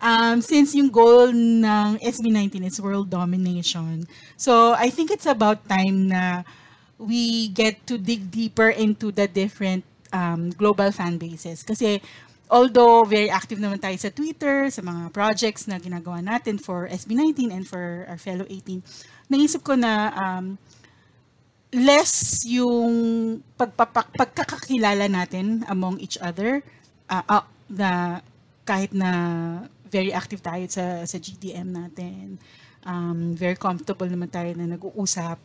um, since yung goal ng SB19 is world domination, so I think it's about time na we get to dig deeper into the different um, global fan bases. Kasi although very active naman tayo sa Twitter, sa mga projects na ginagawa natin for SB19 and for our fellow 18, naisip ko na um, less yung pagpapak, pagkakakilala natin among each other uh, uh, na kahit na very active tayo sa sa GDM natin. Um, very comfortable naman tayo na nag-uusap.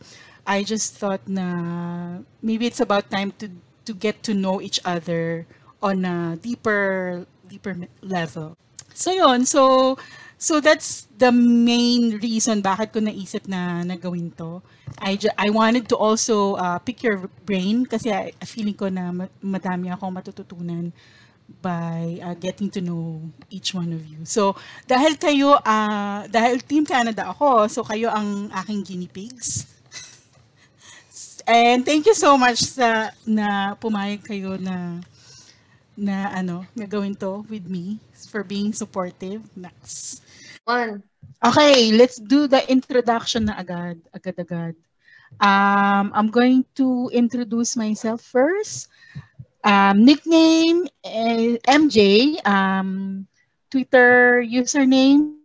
I just thought na maybe it's about time to to get to know each other on a deeper deeper level. So yon, so so that's the main reason bakit ko naisip na nagawin to. I I wanted to also uh, pick your brain kasi I, feeling ko na madami akong matututunan by uh, getting to know each one of you. So, dahil kayo, uh, dahil Team Canada ako, so kayo ang aking guinea pigs. And thank you so much sa na pumayag kayo na na ano, na gawin to with me for being supportive. Next. One. Okay, let's do the introduction na agad, agad-agad. Um, I'm going to introduce myself first. Um, nickname eh, MJ. Um, Twitter username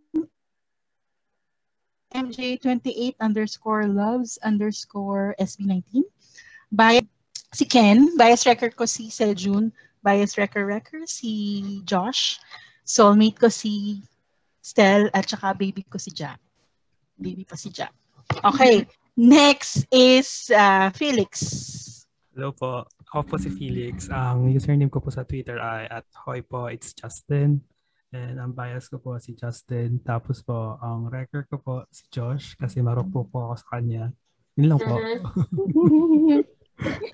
MJ28 underscore loves underscore SB19. Bias si Ken, bias record ko si Seljun, bias record record si Josh, soulmate ko si Stel, at saka baby ko si Jack. Baby pa si Jack. Okay, next is uh, Felix. Hello po. Ako po si Felix. Ang username ko po sa Twitter ay at hoy po, it's Justin. And ang bias ko po si Justin. Tapos po, ang record ko po si Josh kasi marupok po ako sa kanya. Yun lang po. Mm-hmm.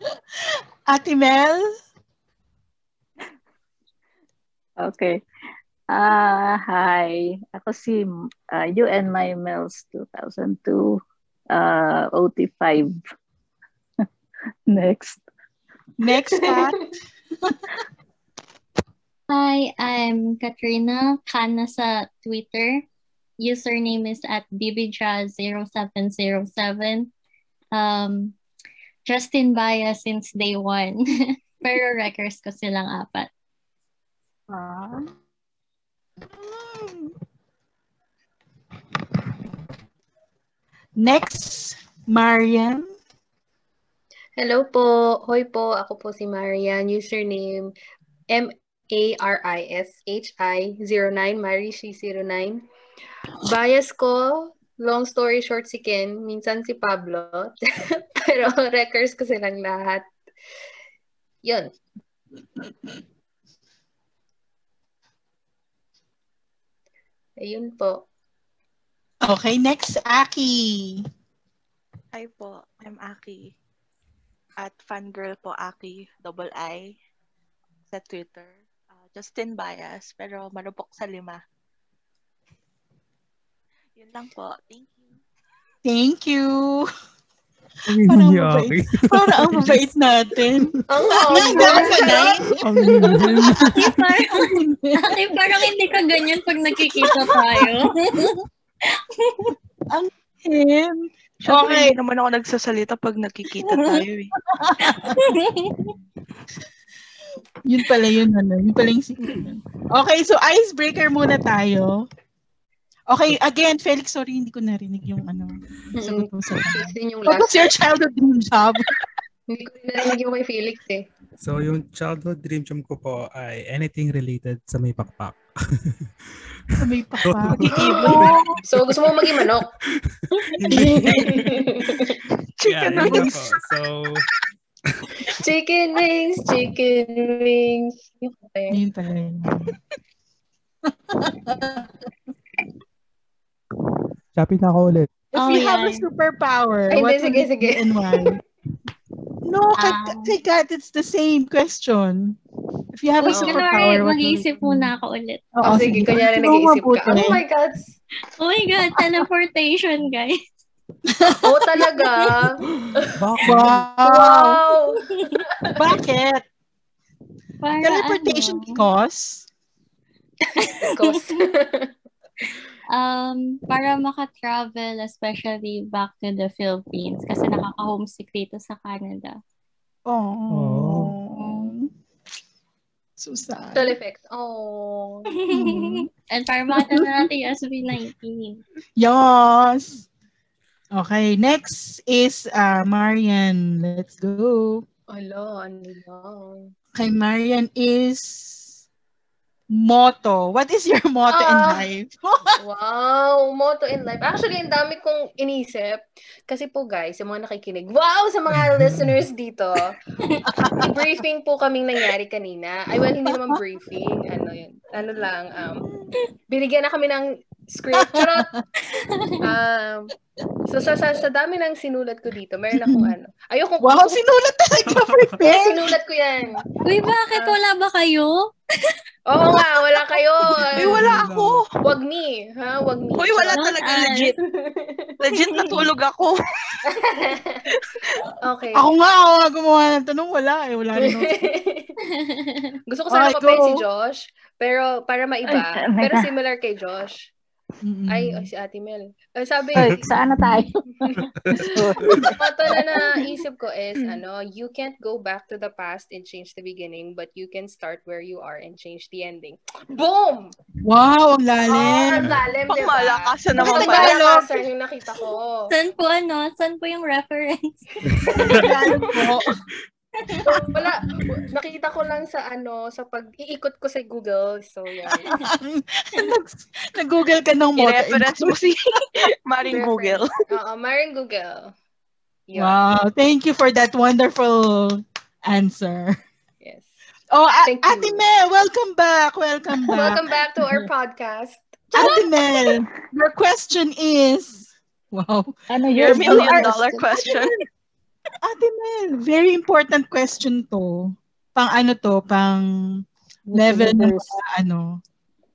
Ate Mel? Okay. Uh, hi. Ako si uh, You and My Mels 2002 uh, OT5. Next. Next, Kat. Hi, I'm Katrina Kana sa Twitter. Username is at bbjazz0707. Um, Justin Baya since day one. Pero records ko silang apat. Ah. Next, Marian. Hello po. Hoy po. Ako po si Marian. Username M a-R-I-S-H-I-09, Marishi09. Bias ko, long story short si Ken, minsan si Pablo, pero records ko silang lahat. Yun. Ayun po. Okay, next, Aki. Hi po, I'm Aki. At fangirl po Aki, double I, sa Twitter. Justin Bias, pero marupok sa lima. Yun lang po. Thank you. Thank you. Parang mabait. Parang ang mabait natin. Ang humble. Ang humble. Ate, parang hindi ka ganyan pag nakikita tayo. ang him. Siyempre, okay. hindi naman ako nagsasalita pag nakikita tayo eh. yun pala yun, ano. Yun pala yung secret. Okay, so icebreaker muna tayo. Okay, again, Felix, sorry, hindi ko narinig yung ano. Sagot mo sa What was your childhood dream job? hindi ko narinig yung kay Felix eh. So, yung childhood dream job ko po ay anything related sa may pakpak. May pakpak? Oh. so, gusto mo maging manok? Chicken yeah, wings. So, chicken wings, chicken wings. Yun pa yun. pala yun. Shopping na ako ulit. If oh, you yeah. have a superpower, Ay, what sige, sige. and why? No, um, kay Kat, it's the same question. If you have a superpower, what mag-iisip muna ako ulit. Oo, oh, sige, kunyari nag-iisip ka. Oh my God! Oh my God, teleportation, guys. oh, talaga? wow! Bakit? Para Teleportation ano? because? Ghost. Um, para maka-travel, especially back to the Philippines kasi nakaka-homesick dito sa Canada. Oh. So sad. Special effects. Oh. And para makita na natin yung SB19. Yes. Okay, next is uh, Marian. Let's go. Ala, ano. Kay Marian is motto. What is your motto in Ah. life? Wow, motto in life. Actually, ang dami kong inisip. Kasi po guys, yung mga nakikinig, wow, sa mga listeners dito, briefing po kaming nangyari kanina. Ay, well, hindi naman briefing. Ano yun? Ano lang, um, binigyan na kami ng script. Charot! Um, so, sa, sa, sa dami ng sinulat ko dito, meron akong ano. Ayoko, wow, gusto ko- sinulat talaga Eh, prepare. sinulat ko yan. Uy, bakit wala ba kayo? Oo nga, wala kayo. Uy, wala ako. Wag me, ha? Wag me. Uy, wala talaga legit. Legit natulog ako. okay. Ako nga, ako nga gumawa ng tanong. Wala eh. Wala rin. Gusto ko sana Okay, papel go. si Josh, pero para maiba, Ay, pero similar kay Josh. Mm-mm. Ay, ay, si Ate Mel. Ay, sabi, Ay, saan na tayo? motto na naisip ko is, ano, you can't go back to the past and change the beginning, but you can start where you are and change the ending. Boom! Wow, ang Oh, lalim. ang lalim, diba? malakasan naman pala. Malakasan yung nakita ko. San po ano? San po yung reference? Lalim po. Wala, nakita ko lang sa ano, sa pag-iikot ko sa Google. So, yeah. Nag- Nag-google ka ng in I-reference mo si Maring Google. Oo, Maring Google. Yun. Wow, thank you for that wonderful answer. Yes. Oh, A- Thank you. Ate Mel, welcome back. Welcome back. Welcome back to our podcast. Ate Mel, your question is, wow. Ano Your million dollar question. Ate Mel, very important question to. Pang ano to, pang level ng mga ano,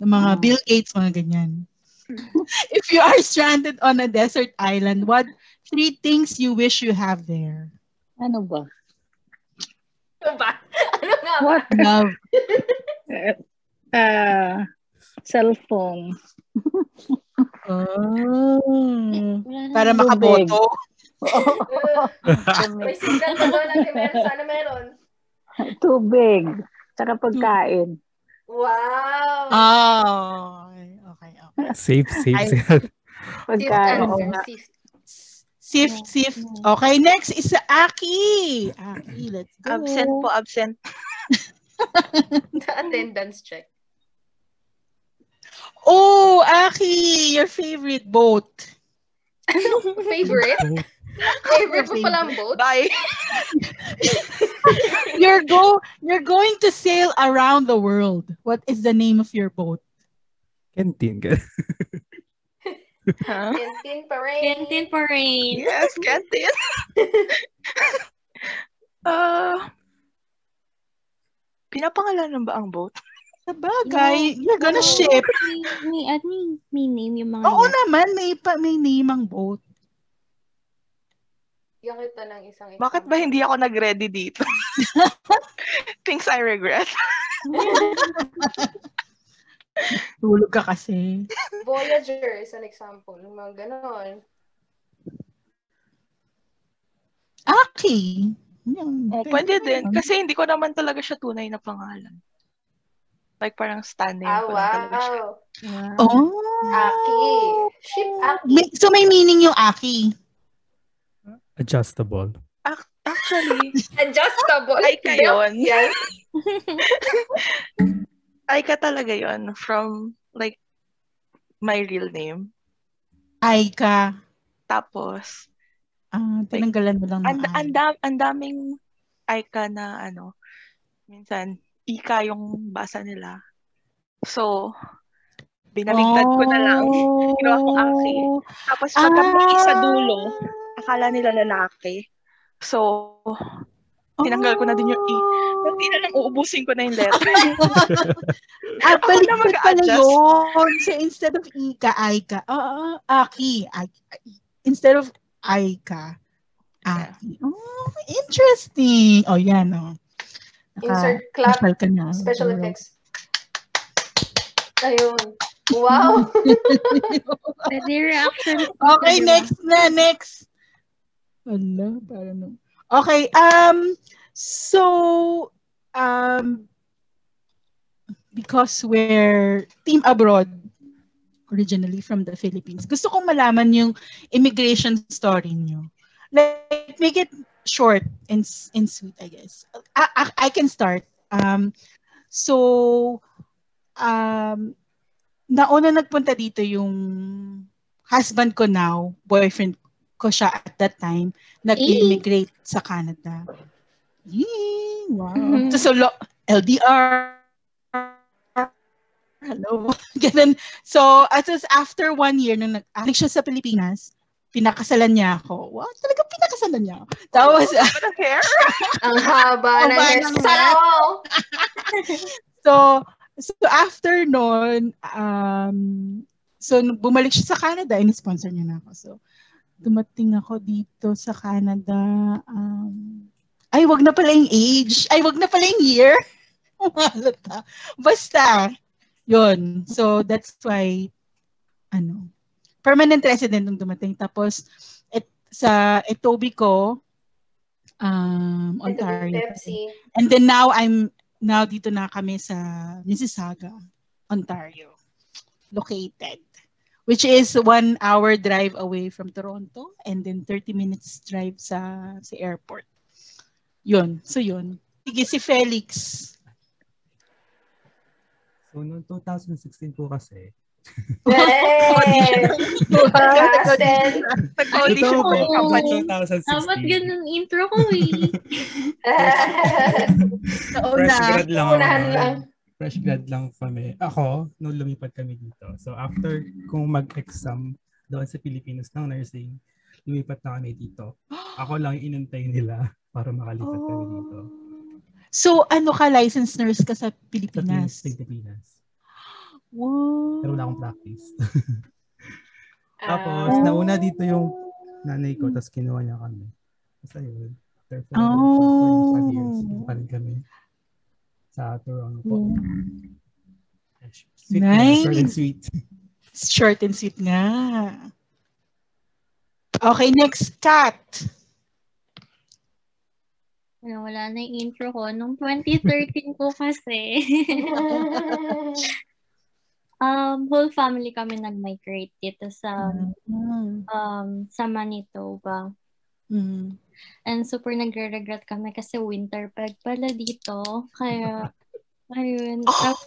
ng mga Hmm. Bill Gates, mga ganyan. If you are stranded on a desert island, what three things you wish you have there? Ano ba? Ano ba? Ano nga ba? What? Love. Uh, cellphone. Oh. Wala na. Para makaboto. May signal pa doon natin meron. Sana meron. Tubig. Tsaka pagkain. Wow. Oh. Okay, okay. Safe, safe. Safe. Pagkain. Fifth. Sift, sift. Okay, next is Aki. Aki, let's go. Absent po, absent. The attendance check. Oh, Aki, your favorite boat. Favorite? Favorite mo pala ang boat? Bye. You're go you're going to sail around the world. What is the name of your boat? Canteen. Huh? Tintin Parade. Tintin for rain. Yes, canteen. uh, pinapangalanan ba ang boat? Sabagay, you're gonna ship. May, at may, may name yung mga Oo yacht. naman, may, pa, may name ang boat. Yung kita ng isang Bakit ba hindi ako nag-ready dito? Things I regret. Tulog ka kasi. Voyager is an example. Yung mga ganon. Aki. Yan, Oh, pwede pwede din. Kasi hindi ko naman talaga siya tunay na pangalan. Like parang stan name Ah, talaga siya. wow. Oh. Aki. Ship Aki. So may meaning yung Aki. Adjustable. Ac- Actually, Adjustable. Ay, kayon. Yan. ay ka talaga yon from like my real name. Aika. Tapos, Ah, tinanggalan mo lang ng ang I. ang dam, ang daming Aika na ano, minsan ika yung basa nila. So, binaligtad ko na lang. Ginawa kong Aki. Tapos pagka may Ah. isa dulo, akala nila lalaki. So, tinanggal ko na din yung i. Hindi na lang uubusin ko na yung letter. Ah, Ako na baliktad pala yun. So, instead of Ika, Aika. Oo, Aki. Aki. Instead of Aika, Aki. Oh, interesting. Oh, yan, oh. Naka- Insert clap. Special ka na. Special effects. Ayun. Wow. Pwede reaction. Okay, next na, next. Ala, parang no. Okay, um, so, um, because we're team abroad, originally from the Philippines, gusto kong malaman yung immigration story nyo. Like, make it short and, and sweet, I guess. I, I, I can start. Um, so, um, nauna nagpunta dito yung husband ko now, boyfriend ko siya at that time, nag-immigrate sa Canada. Yee, wow. Mhm. So, so lo- LDR. Hello. Ganun. So, as is after one year, nung nag-alik siya sa Pilipinas, pinakasalan niya ako. Wow, talaga pinakasalan niya ako. The hair? Ang haba ng ng hairstyle. so, so after noon, um, so bumalik siya sa Canada, in-sponsor niya na ako. So, dumating ako dito sa Canada. Um, ay, wag na pala yung age. Ay, wag na pala yung year. Umalata. Basta, yun. So, that's why, ano, permanent resident nung dumating. Tapos, et, sa Etobicoke, um, Ontario. And then now I'm now dito na kami sa Mississauga, Ontario, located. Which is one hour drive away from Toronto and then 30 minutes drive sa sa airport. Yun. So yun. Sige si Felix. So, noong 2016 po kasi, Hey! Justin! Nag-audition Ito po yung company. 2016. Dapat ganun intro ko eh. Fresh grad lang. Unahan lang. Fresh grad lang kami. Ako, nung lumipat kami dito. So, after kung mag-exam doon sa Pilipinas ng nursing, lumipat na kami dito. Ako lang yung inantay nila para makalipat kami dito. So ano ka, licensed nurse ka sa Sa Pilipinas? Pilipinas. Wow. Pero wala akong practice. Tapos, nauna dito yung nanay ko, tapos kinuha niya kami. Tapos ayun. For Oh. years, kami sa Toronto po. Sweet na, Nice. short and sweet. Short and sweet nga. Okay, next, Kat. Ano, wala na yung intro ko. Nung 2013 ko kasi, um, whole family kami nag-migrate dito sa Mm. um, sa Manitoba. Mm. And super nagre-regret kami kasi winter peg pala dito. Kaya, ayun. Tapos,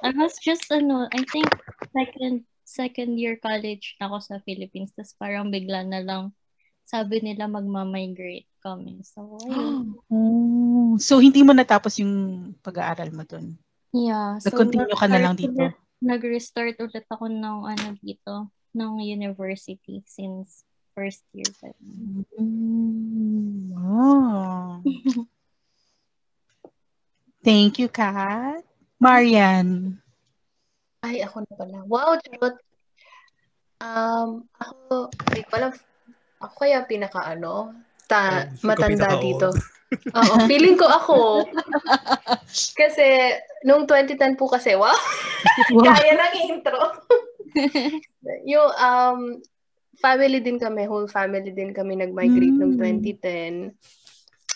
I was just, ano, I think, second second year college na ako sa Philippines. Tapos parang bigla na lang sabi nila magma-migrate kami. So, ayun. Oh. So, hindi mo natapos yung pag-aaral mo dun? Yeah. So, Nag-continue ka na lang dito? ulit- Nag-restart ulit ako ng ano dito, ng university since first year. pa. Mm. Wow. Thank you, Kat. Marian. Ay, ako na pala. Wow, charot. Um, ako, hindi ko alam. Ako kaya pinaka ano, ta, matanda dito. Oo, feeling ko ako. Kasi, nung 2010 po kasi, wow, Wow. kaya ng intro. yung, um, family din kami, whole family din kami nag-migrate nung Mm. 2010.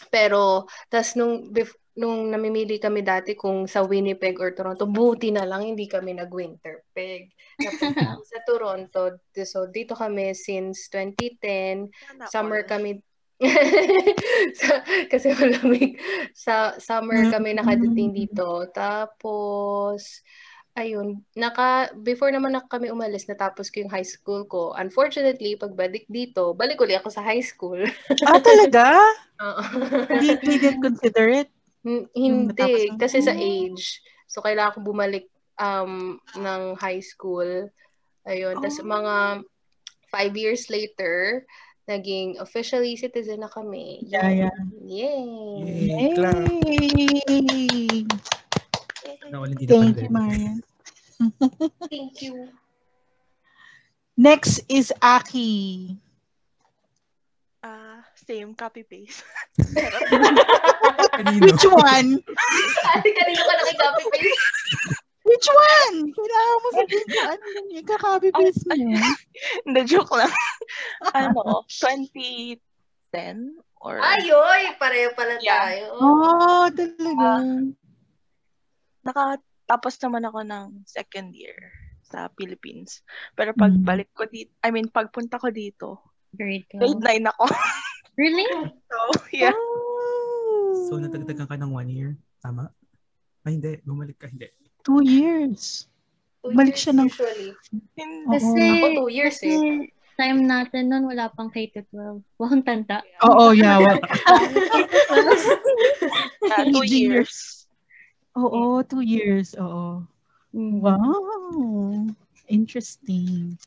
Pero, tas nung, bef- nung namimili kami dati kung sa Winnipeg or Toronto, buti na lang hindi kami nag-Winterpeg. Napunta kami sa Toronto. So, dito kami since 2010. Sana Summer all. kami sa, kasi malamig. Sa summer kami nakadating dito. Tapos, ayun, naka, before naman na kami umalis, natapos ko yung high school ko. Unfortunately, pagbalik dito, balik ulit ako sa high school. Ah, talaga? Oo. Hindi, didn't consider it? Hindi, kasi sa age. So, kailangan ko bumalik um, ng high school. Ayun. Tapos, Oh. mga five years later, naging officially citizen na kami. Yeah, yeah. Yay! Yay! Yay! Na walang dito Thank you. Marian. Thank you. Next is Aki. Ah, same copy-paste. Kanino? Which one? Ate, kanino ka nakikopy paste? Which one? Kailangan mo sabihin kung ano yung ikaka-copy paste mo. Hindi, joke lang. ano, 2010 or... Ayoy! Pareho pala Yeah. tayo. Oh, talaga. Nakatapos naman ako ng second year sa Philippines. Pero Mm. pagbalik ko dito, I mean, pagpunta ko dito, Grade grade 12. 9 ako. Really? So, yeah. Oh. So, natagdagan ka ng one year. Tama? Ay, hindi. Bumalik ka. Hindi. Two years. Two Balik years siya ng- Usually. Kasi, Ako, two years kasi eh. time natin nun, wala pang K-12. Wow, ang tanda. Oo, yeah. Well, Yeah, two years. Oo, two years. Oo. Mm. Wow. Interesting.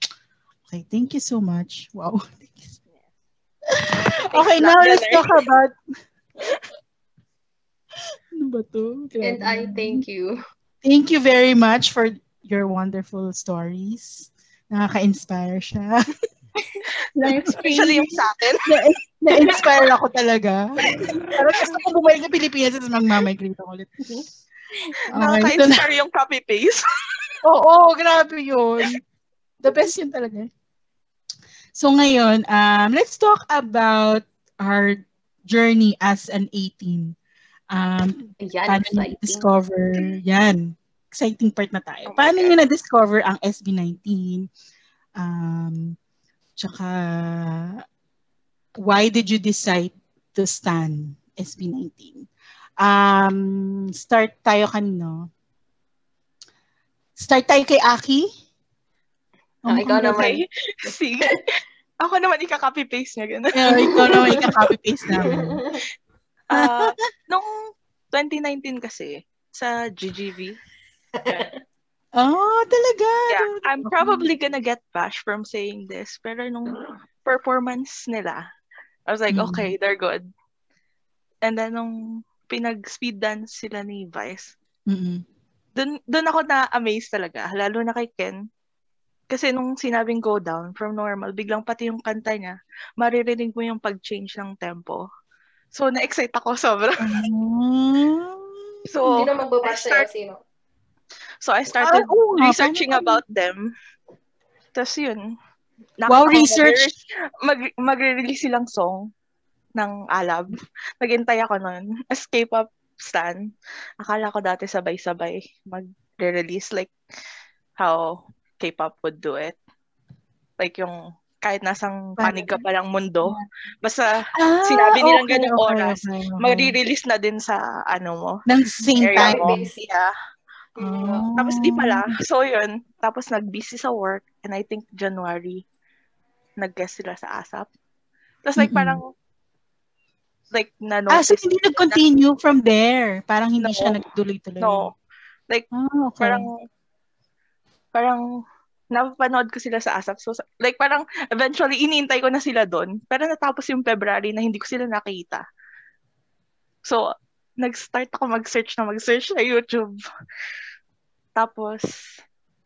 Okay, thank you so much. Wow. Thank you so Okay, now let's talk about... ano ba to? And. I thank you. Thank you very much for your wonderful stories. Nakaka-inspire siya. Especially yung sa akin. Na-inspire ako talaga. Parang gusto ko bumalik sa Pilipinas at magmamigrate ako ulit. Okay, Nakaka-inspire yung copy-paste. Oo, grabe yun. The best yun talaga. So ngayon, um, let's talk about our journey as an 18. Um, Yan, paano exciting. discover yan. Exciting part na tayo. Paano nyo na-discover ang SB19? Um, tsaka, why did you decide to stand SB19? Um, start tayo kanino? Start tayo kay Aki? Ah, ikaw naman. Okay. Sige. Ako naman ika-copy-paste niya. Ganun. Yeah, ikaw naman ika-copy-paste namin. Ah, nung 2019 kasi, sa GGV, Oh, talaga? yeah, I'm probably gonna get bash from saying this, pero nung performance nila, I was like, Mm. okay, they're good. And then nung pinag-speed dance sila ni Vice, Mm-mm. dun, dun ako na-amaze talaga, lalo na kay Ken. Kasi nung sinabing go down from normal, biglang pati yung kanta niya, maririnig mo yung pag-change ng tempo. So, na-excite ako sobra. Ah. So, Hindi na sa'yo, start, sino? so I started Ah, nga, researching paano- about them. Tapos yun. Wow, research. Mag, magre-release silang song ng Alab. Naghintay ako nun. Escape Up Stan. Akala ko dati sabay-sabay magre-release like how K-pop would do it. Like yung kahit nasang panig ka palang mundo. Basta Ah, sinabi nilang okay, ganung okay, oras, okay, okay. magre-release na din sa ano mo. Ng same time. mo. Base. Yeah. Oh. Tapos di pala. So yun. Tapos nag-busy sa work and I think January nag-guest sila sa ASAP. Tapos like Mm-mm. parang like Ah, so na-notice. hindi nag-continue from there. Parang hindi No. siya nagtuloy-tuloy. No. Like Ah, okay. parang parang napapanood ko sila sa ASAP. So like parang eventually iniintay ko na sila doon. Pero natapos yung February na hindi ko sila nakita. So nag-start ako mag-search na mag-search sa YouTube. Tapos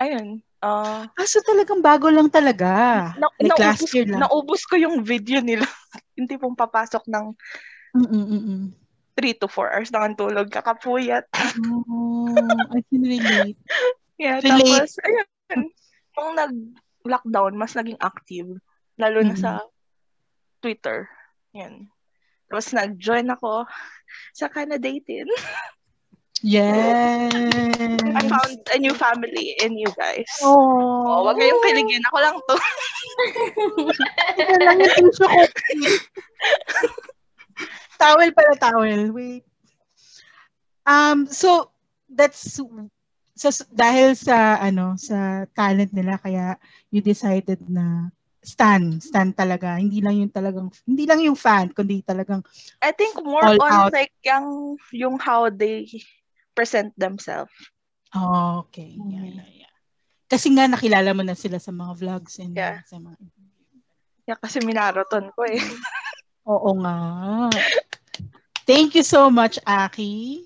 ayun, uh, Ah, so talagang bago lang talaga. Na, Like last naubos, year lang. naubos ko yung video nila. yung tipong papasok ng Mm-mm-mm. 3 to 4 hours na ang tulog, kakapuyat. Oh, I can relate. Yeah, Relate. tapos, ayun, nung nag-lockdown, mas naging active. Lalo na Mm. sa Twitter. Yan. Tapos nag-join ako sa Canadatin. Yes. I found a new family in you guys. Oh, Oh, wag kayong kiligin. Ako lang to. Ito lang yung tissue ko. towel pala, towel. Wait. Um, so, that's, so, dahil sa, ano, sa talent nila, kaya you decided na stan, stan talaga. Hindi lang yung talagang, hindi lang yung fan, kundi talagang, I think more on out. like yung, yung how they present themselves. oh, okay. Yeah, yeah, yeah. Kasi nga nakilala mo na sila sa mga vlogs and Yeah. sa mga Yeah, kasi minaraton ko eh. Oo nga. Thank you so much, Aki.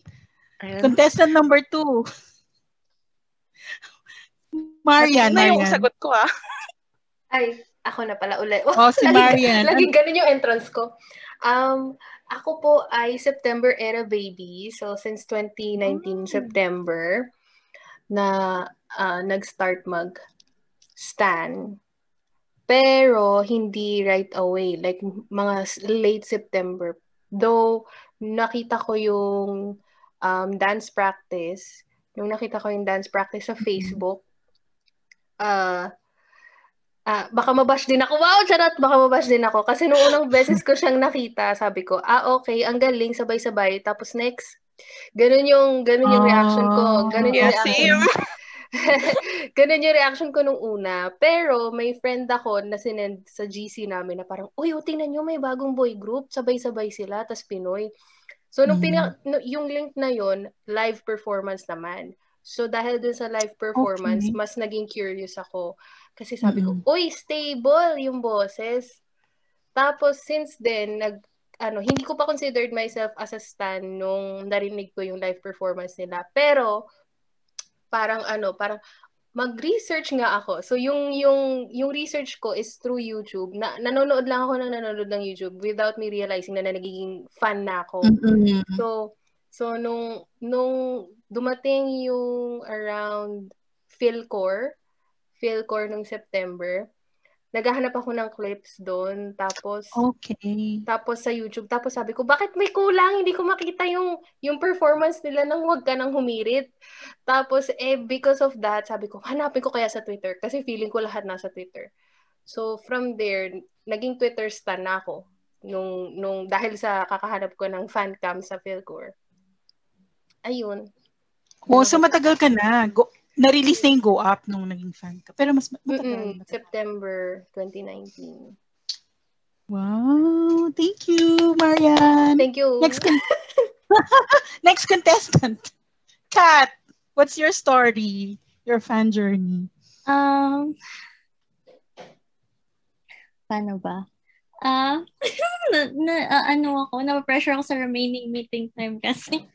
Ayun. Contestant number two. Marian, na yung sagot ko ah. Ay, ako na pala ulit. Oh, si Marian. Laging ganun yung entrance ko. Um, ako po ay September era baby. So, since 2019 Oh. September. na uh, nag-start mag-stan. Pero hindi right away, like mga late September. Though nakita ko yung um, dance practice, nung nakita ko yung dance practice sa Facebook, uh, uh, baka mabash din ako. Wow, charot, baka mabash din ako. Kasi nung unang beses ko siyang nakita, sabi ko, ah, okay, ang galing, sabay-sabay. Tapos next, ganun yung, ganun yung reaction ko. Ganun yung Yeah, reaction. same. Ganun yung reaction ko nung una. Pero may friend ako na sinend sa GC namin na parang, uy, oh, tingnan nyo, may bagong boy group. Sabay-sabay sila, tas Pinoy. So, nung Mm. pina- no- yung link na yon live performance naman. So, dahil dun sa live performance, Okay. mas naging curious ako. Kasi sabi Mm-mm. ko, uy, stable yung boses. Tapos, since then, nag, ano, hindi ko pa considered myself as a stan nung narinig ko yung live performance nila. Pero, parang ano, parang mag-research nga ako. So yung yung yung research ko is through YouTube. Na nanonood lang ako ng nanonood ng YouTube without me realizing na, na nagiging fan na ako. Mm-mm. So so nung nung dumating yung around Philcore, Philcore nung September, naghahanap ako ng clips doon tapos Okay. tapos sa YouTube, tapos sabi ko, bakit may kulang? Hindi ko makita yung, yung performance nila nang huwag ka nang humirit. Tapos, eh, because of that, sabi ko, hanapin ko kaya sa Twitter. Kasi feeling ko lahat nasa Twitter. So, from there, naging Twitter stan na ako. Nung, nung, dahil sa kakahanap ko ng fan cam sa Philcore. Ayun. Oh, so matagal ka na. Go, na-release na yung Go Up nung naging fan ka. Pero mas matagal. Mm-mm, matagal. September 2019. Wow. Thank you, Marian. Thank you. Next con- Next contestant. Kat, what's your story? Your fan journey? Um, paano ba? Ah, na, na, ah, ano ako, na-pressure ako sa remaining meeting time kasi.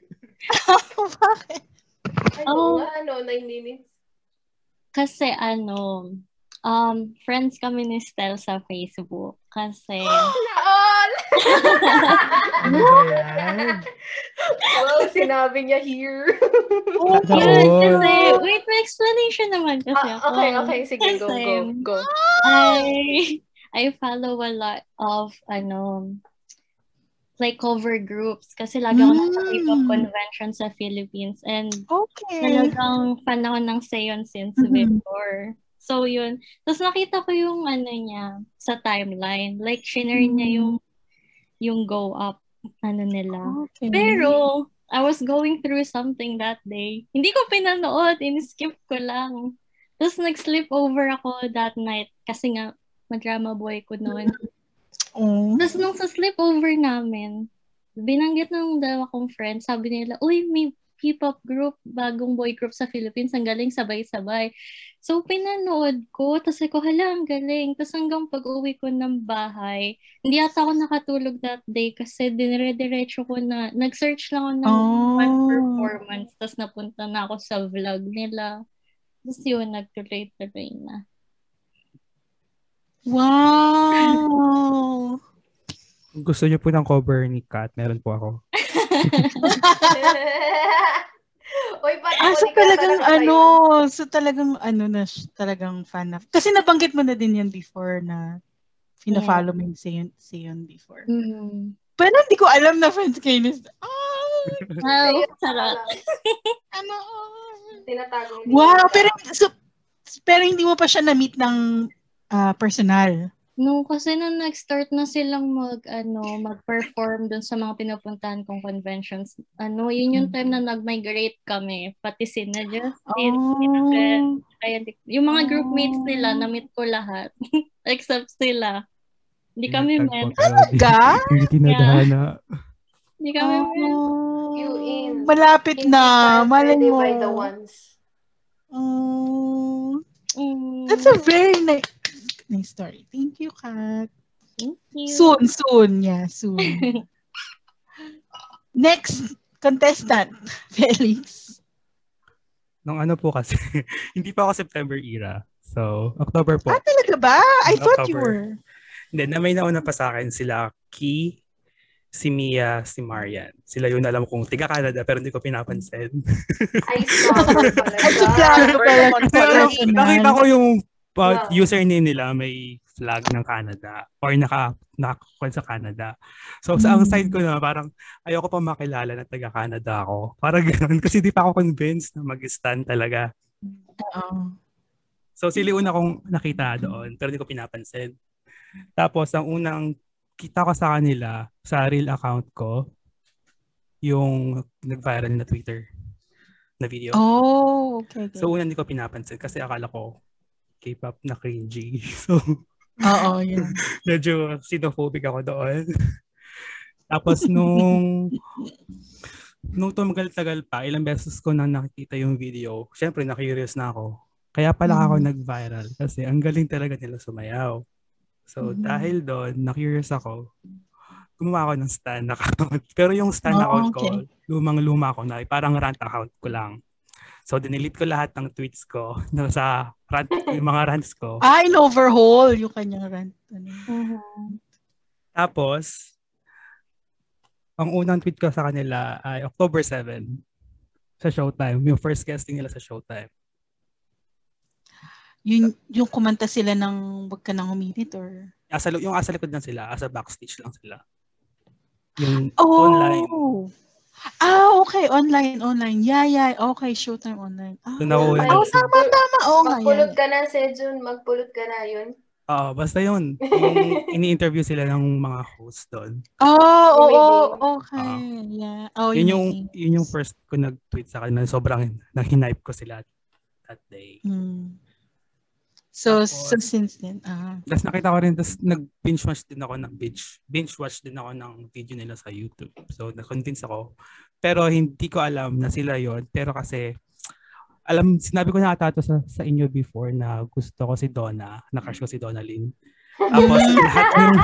Bakit? Ay, Oh. nga, ano, 9 minutes. Kasi ano, um, friends kami ni Stel sa Facebook. Kasi, All! Ano ba yan? wow, sinabi niya here. Yun, all. kasi, wait, may explanation naman kasi Ah, ako. okay, okay. Sige, go, Kasi, go, go. I, I follow a lot of, ano, like cover groups kasi lagi ako nasa Mm. K-pop convention sa Philippines and Okay. talagang fan ako ng Seon since Mhm. before. So, yun. Tapos nakita ko yung ano niya sa timeline. Like, shinare niya Mm. yung yung go up ano nila. Okay. Pero, I was going through something that day. Hindi ko pinanood. In-skip ko lang. Tapos, nag-sleep over ako that night kasi nga, madrama boy ko noon. Oh. Tapos nung sa sleepover namin, binanggit ng dalawa kong friends, sabi nila, uy, may K-pop group, bagong boy group sa Philippines, ang galing sabay-sabay. So, pinanood ko, tapos ako, hala, ang galing. Tapos hanggang pag-uwi ko ng bahay, hindi ata ako nakatulog that day kasi dinire-diretso ko na, nag-search lang ako ng Oh. one performance, tapos napunta na ako sa vlog nila. Tapos yun, nagtuloy-tuloy na. Wow. Kung gusto niyo po ng cover ni Kat, meron po ako. Uy, paano Ah, so talagang nakakita ano, so talagang ano na, talagang fan na. Kasi nabanggit mo na din yan before na fina-follow mo yung Seon, Seon before. Mm. Pero hindi ko alam na friends kayo ni Oh, Wow, sarap. ano? Tinatago Wow, pero so, pero hindi mo pa siya na-meet ng ah, personal. No, kasi nung nag-start na silang mag, ano, mag-perform dun sa mga pinupuntahan kong conventions, ano, yun yung time na nag-migrate kami. Pati si na Justin, kaya di- yung mga groupmates nila, na-meet ko lahat. Except sila. Hindi kami men. Ga? Hindi tinadhana. Hindi kami men. You in. Malapit na. Malay mo. by the ones. Oh, Mm, that's a very nice, nice story. Thank you, Kat. thank you. Soon, soon. Yeah, soon. Next contestant, Felix. Nung ano po kasi, hindi pa ako September era. So, October po. Ah, talaga ba? I Mm, thought you October. were. Hindi, na may nauna pa sa akin sila Key, si Mia, si Marian. Sila yun alam kong tiga Canada pero hindi ko pinapansin. Ay, scammer pala Ay, klaro pala. Nakita ko yung uh, Wow. username nila may flag ng Canada or naka nakakuha sa Canada. So sa ang Mm. side ko na parang ayoko pa makilala na taga Canada ako. Parang ganoon kasi di pa ako convinced na mag-stand talaga. Oo. So sila una kong nakita doon pero hindi ko pinapansin. Tapos ang unang kita ko sa kanila sa real account ko yung nag-viral na Twitter na video. Oh, okay. okay. So una hindi ko pinapansin kasi akala ko K-pop na cringy. So Oo, yeah. medyo xenophobic ako doon. Tapos nung nung tumagal-tagal pa, ilang beses ko na nakikita yung video, syempre na-curious na ako. Kaya pala ako Mhm. nag-viral kasi ang galing talaga nila sumayaw. So Mhm. dahil doon, na-curious ako, gumawa ako ng stan account. Pero yung stan Oh, account ko, okay. lumang-luma ko na, parang rant account ko lang. So, dinelete ko lahat ng tweets ko na sa rant, yung mga rants ko. Ah, in-overhaul yung kanyang rant. Ano. Tapos, ang unang tweet ko sa kanila ay October 7 sa Showtime. Yung first casting nila sa Showtime. Yung, yung kumanta sila ng wag ka nang huminit or... Asa, yung asa likod lang sila, asa backstage lang sila. Yung Oh! online. Ah, okay. Online, online. Yeah, yeah. Okay, Showtime online. Ah, Doon ako Ay, oh, tama, tama. Oo nga Magpulot yan. ka na, Sejun. Magpulot ka na, yun. Oo, basta yun. Yung ini-interview sila ng mga host doon. Oh, oo, Revealing. okay. Yeah. Oh, Yun yung, yun. yun yung first ko nag-tweet sa kanila. Sobrang nang-hype ko sila that day. Hmm. So, Tapos- so since then, ah. Tapos nakita ko rin, tapos nag-binge watch din ako ng binge, binge watch din ako ng video nila sa YouTube. So, na-convince ako. Pero hindi ko alam na sila yon Pero kasi, alam, sinabi ko na ata to sa, sa inyo before na gusto ko si Donna, na-crush ko si Donna Lynn. Tapos, lahat yung,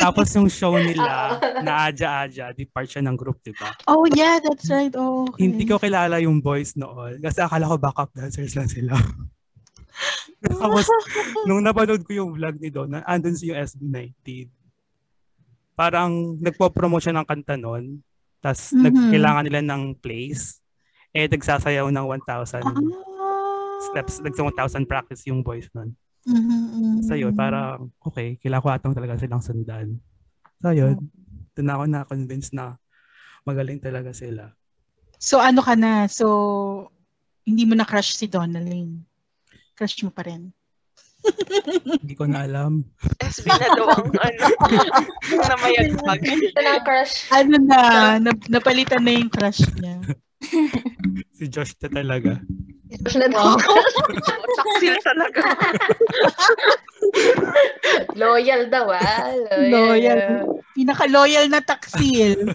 tapos yung show nila na Aja Aja, di part siya ng group, di ba? Oh, yeah, that's right. Oh, okay. Hindi ko kilala yung boys noon. Kasi akala ko backup dancers lang sila. Tapos, nung napanood ko yung vlog ni Donna, andun si yung SB19. Parang nagpo-promote siya ng kanta nun. Tapos, Mhm. nagkailangan nila ng place. Eh, nagsasayaw ng 1,000 Ah. steps, nag 1,000 practice yung boys nun. Mhm, mhm, So, yun, parang, okay, kailangan ko atang talaga silang sundan. So, yun, doon ako na-convince na magaling talaga sila. So, ano ka na? So, hindi mo na crush si Donalyn. Crush mo pa rin. Hindi ko na alam. SB na daw ang ano, na mayagpag. Ito na crush. Ano na, na- napalitan na yung crush niya. Si Josh na talaga. Crush na daw. Taksil talaga. Loyal daw, ah. Loyal. Loyal. Pinaka-loyal na taksil.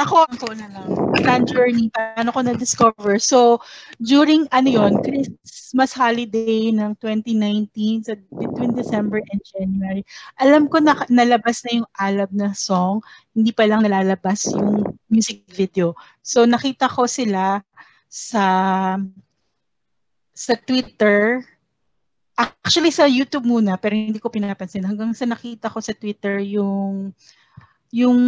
Ako, ako na lang. Fan journey, paano ko na-discover? So, during, ano yon Christmas holiday ng 2019, so between December and January, alam ko na nalabas na yung Alab na song, hindi pa lang nalalabas yung music video. So, nakita ko sila sa sa Twitter, actually sa YouTube muna, pero hindi ko pinapansin. Hanggang sa nakita ko sa Twitter yung yung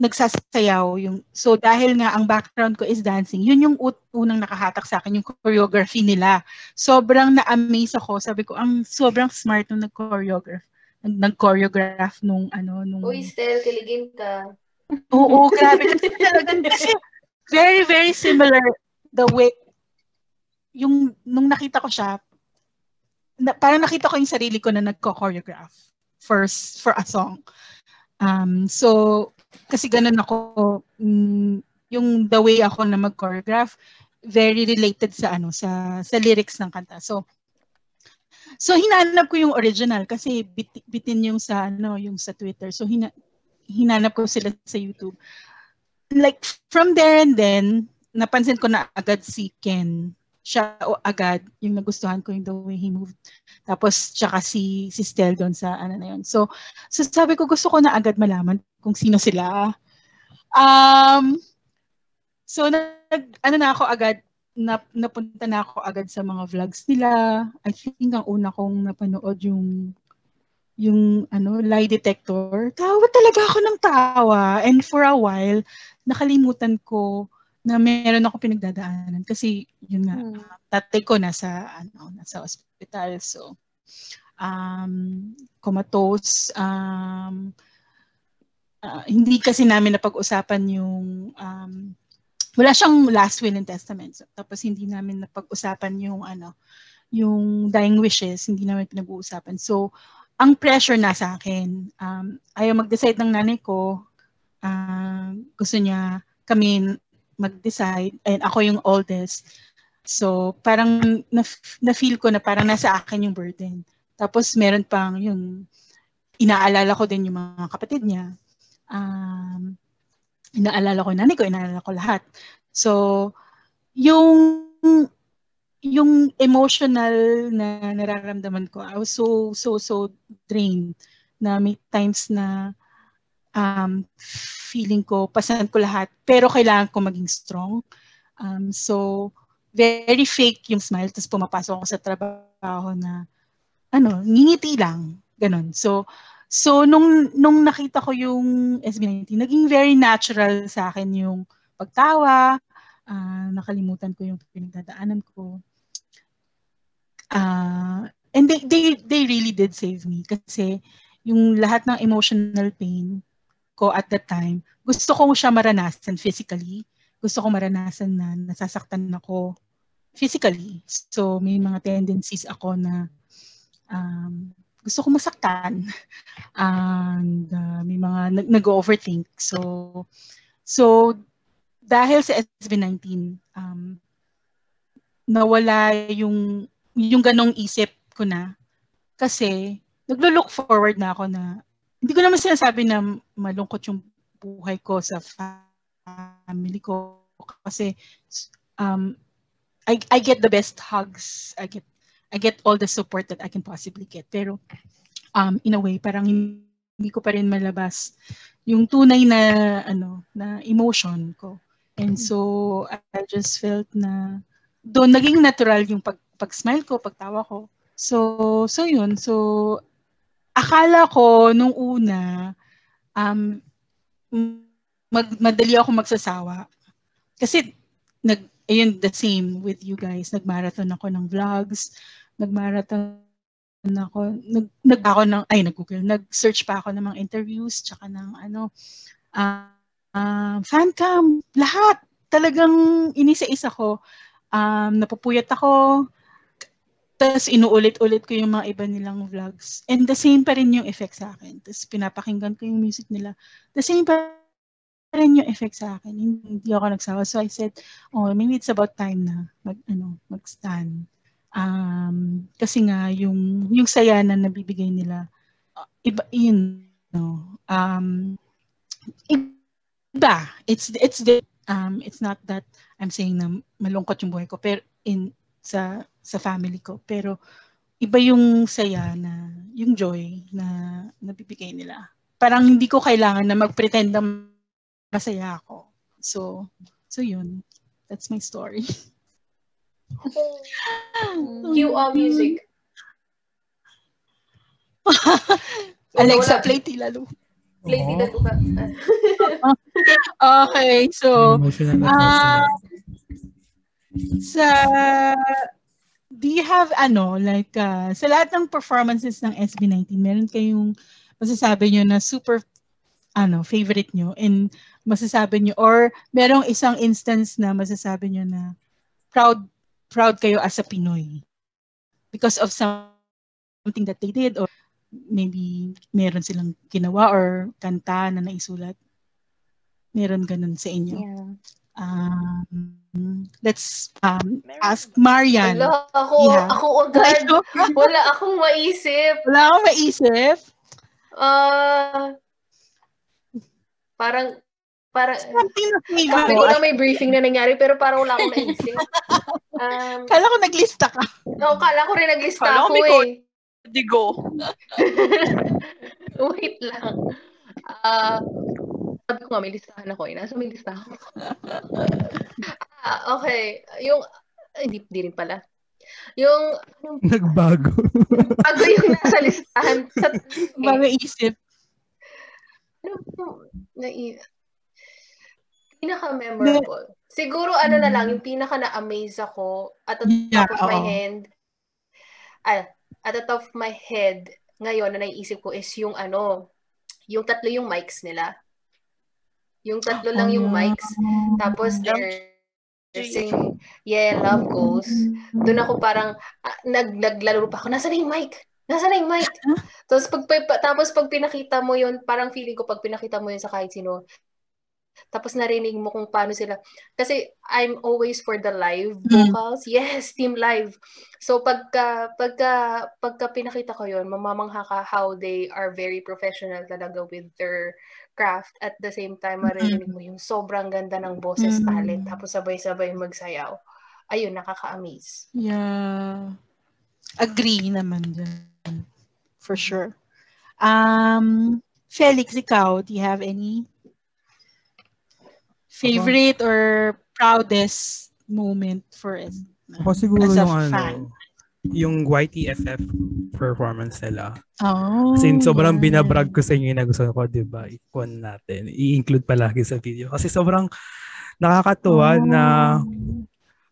nagsasayaw yung so dahil nga ang background ko is dancing yun yung ut- unang nakahatak sa akin yung choreography nila sobrang na-amaze ako sabi ko ang sobrang smart nung nag-choreograph nag- nag-choreograph nung ano nung Uy, Stel, kiligin ka. Oo, grabe. Kasi very, very similar the way, yung, nung nakita ko siya, na, parang nakita ko yung sarili ko na nagko-choreograph for, for a song. Um, so, kasi ganun ako, mm, yung the way ako na mag-choreograph, very related sa ano sa sa lyrics ng kanta. So So hinanap ko yung original kasi bit, bitin yung sa ano yung sa Twitter. So hina, hinanap ko sila sa YouTube. Like from there and then napansin ko na agad si Ken. Siya o agad yung nagustuhan ko yung the way he moved. Tapos tsaka si si Stel doon sa ano na yun. So so sabi ko gusto ko na agad malaman kung sino sila. Um so nag ano na ako agad na, napunta na ako agad sa mga vlogs nila. I think ang una kong napanood yung yung ano lie detector, tawa talaga ako ng tawa. And for a while, nakalimutan ko na meron ako pinagdadaanan kasi yun nga Hmm. uh, tatay ko nasa ano nasa ospital. So um comatose um ah, hindi kasi namin napag-usapan yung um wala siyang last will and testament. So, tapos hindi namin napag-usapan yung ano yung dying wishes. Hindi namin pinag-uusapan. So ang pressure na sa akin um ayaw mag-decide ng nanay ko. Ah, gusto niya kami mag-decide and ako yung oldest. So, parang na, na-feel ko na parang nasa akin yung burden. Tapos, meron pang yung inaalala ko din yung mga kapatid niya. Um, inaalala ko nanay ko, inaalala ko lahat. So, yung yung emotional na nararamdaman ko, I was so, so, so drained na may times na um, feeling ko, pasan ko lahat, pero kailangan ko maging strong. Um, so, very fake yung smile, tapos pumapasok ako sa trabaho na, ano, ngingiti lang, ganun. So, so nung, nung nakita ko yung SB19, naging very natural sa akin yung pagtawa, uh, nakalimutan ko yung pinagdadaanan ko. Uh, and they, they, they really did save me kasi yung lahat ng emotional pain, ko at that time, gusto ko siya maranasan physically. Gusto ko maranasan na nasasaktan ako physically. So, may mga tendencies ako na um, gusto ko masaktan. And uh, may mga nag- nag-overthink. So, so dahil sa SB19, um, nawala yung, yung ganong isip ko na. Kasi, naglo-look forward na ako na hindi ko naman sinasabi na malungkot yung buhay ko sa family ko kasi um, I, I get the best hugs. I get I get all the support that I can possibly get. Pero um, in a way, parang hindi ko pa rin malabas yung tunay na ano na emotion ko. And so I just felt na doon naging natural yung pag pag-smile ko, pagtawa ko. So so yun. So akala ko nung una, um, mag, madali ako magsasawa. Kasi, nag, ayun, the same with you guys. Nagmarathon ako ng vlogs, nagmarathon ako, nag, nag ako ng, ay, nag-google, nag-search pa ako ng mga interviews, tsaka ng ano, uh, uh, fan cam, lahat. Talagang inisa-isa ko. Um, napupuyat ako, tapos inuulit-ulit ko yung mga iba nilang vlogs. And the same pa rin yung effect sa akin. Tapos pinapakinggan ko yung music nila. The same pa rin yung effect sa akin. Hindi ako nagsawa. So I said, oh, maybe it's about time na mag, ano, mag-stand. Um, kasi nga, yung, yung saya na nabibigay nila, iba, yun, no, um, iba. It's, it's, the, um, it's not that I'm saying na malungkot yung buhay ko, pero in, sa sa family ko pero iba yung saya na yung joy na nabibigay nila parang hindi ko kailangan na mag-pretend na masaya ako so so yun that's my story Cue all music. Alexa, play Tila Lu. Play. Tita Tuka. Okay, so, ah, sa, do you have ano, like, uh, sa lahat ng performances ng SB19, meron kayong masasabi nyo na super, ano, favorite nyo and masasabi nyo, or merong isang instance na masasabi nyo na proud, proud kayo as a Pinoy because of something that they did or maybe meron silang ginawa or kanta na naisulat. Meron ganun sa inyo. Yeah. Um, let's um, ask Marian. Wala, ako, Yeah. ako agad. Wala akong maisip. Wala akong maisip. Ah, parang, parang, Something na sabi favorite. ko na may briefing na nangyari, pero parang wala akong naisip. Um, Kala ko naglista ka. no, kala ko rin naglista Kala ko ako may eh. Digo. Wait lang. Ah, sabi ko nga, may listahan ako eh. Nasa may listahan ako. ah, okay. Yung, hindi, hindi rin pala. Yung, Nagbago. bago yung nasa listahan. Sa, Bago isip. ano po, nai, pinaka-memorable. Siguro ano na lang, yung pinaka na-amaze ako at the Yeah, top of my oo. hand, ah, at the top of my head, ngayon na naiisip ko is yung ano, yung tatlo yung mics nila. Yung tatlo lang yung mics. Tapos they're sing Yeah, Love Goes. Doon ako parang, ah, nag, naglalaro pa ako, nasa na yung mic? Nasa na yung mic? Tapos pag, pa- tapos pag pinakita mo yun, parang feeling ko pag pinakita mo yun sa kahit sino, tapos narinig mo kung paano sila. Kasi I'm always for the live vocals. Yes, team live. So pagka pagka pagka pinakita ko 'yon, mamamangha ka how they are very professional talaga with their craft. At the same time, maririnig mo yung sobrang ganda ng boses Mm. talent. Tapos sabay-sabay magsayaw. Ayun, nakaka-amaze. Yeah. Agree naman dyan. For sure. Um, Felix, ikaw, do you have any favorite or proudest moment for us? Ako siguro As a yung ano, fan. Yung YTFF performance nila. Oh. Kasi sobrang yeah. binabrag ko sa inyo na gusto ko, di ba, ikon natin. I-include palagi sa video. Kasi sobrang nakakatuwa Oh. na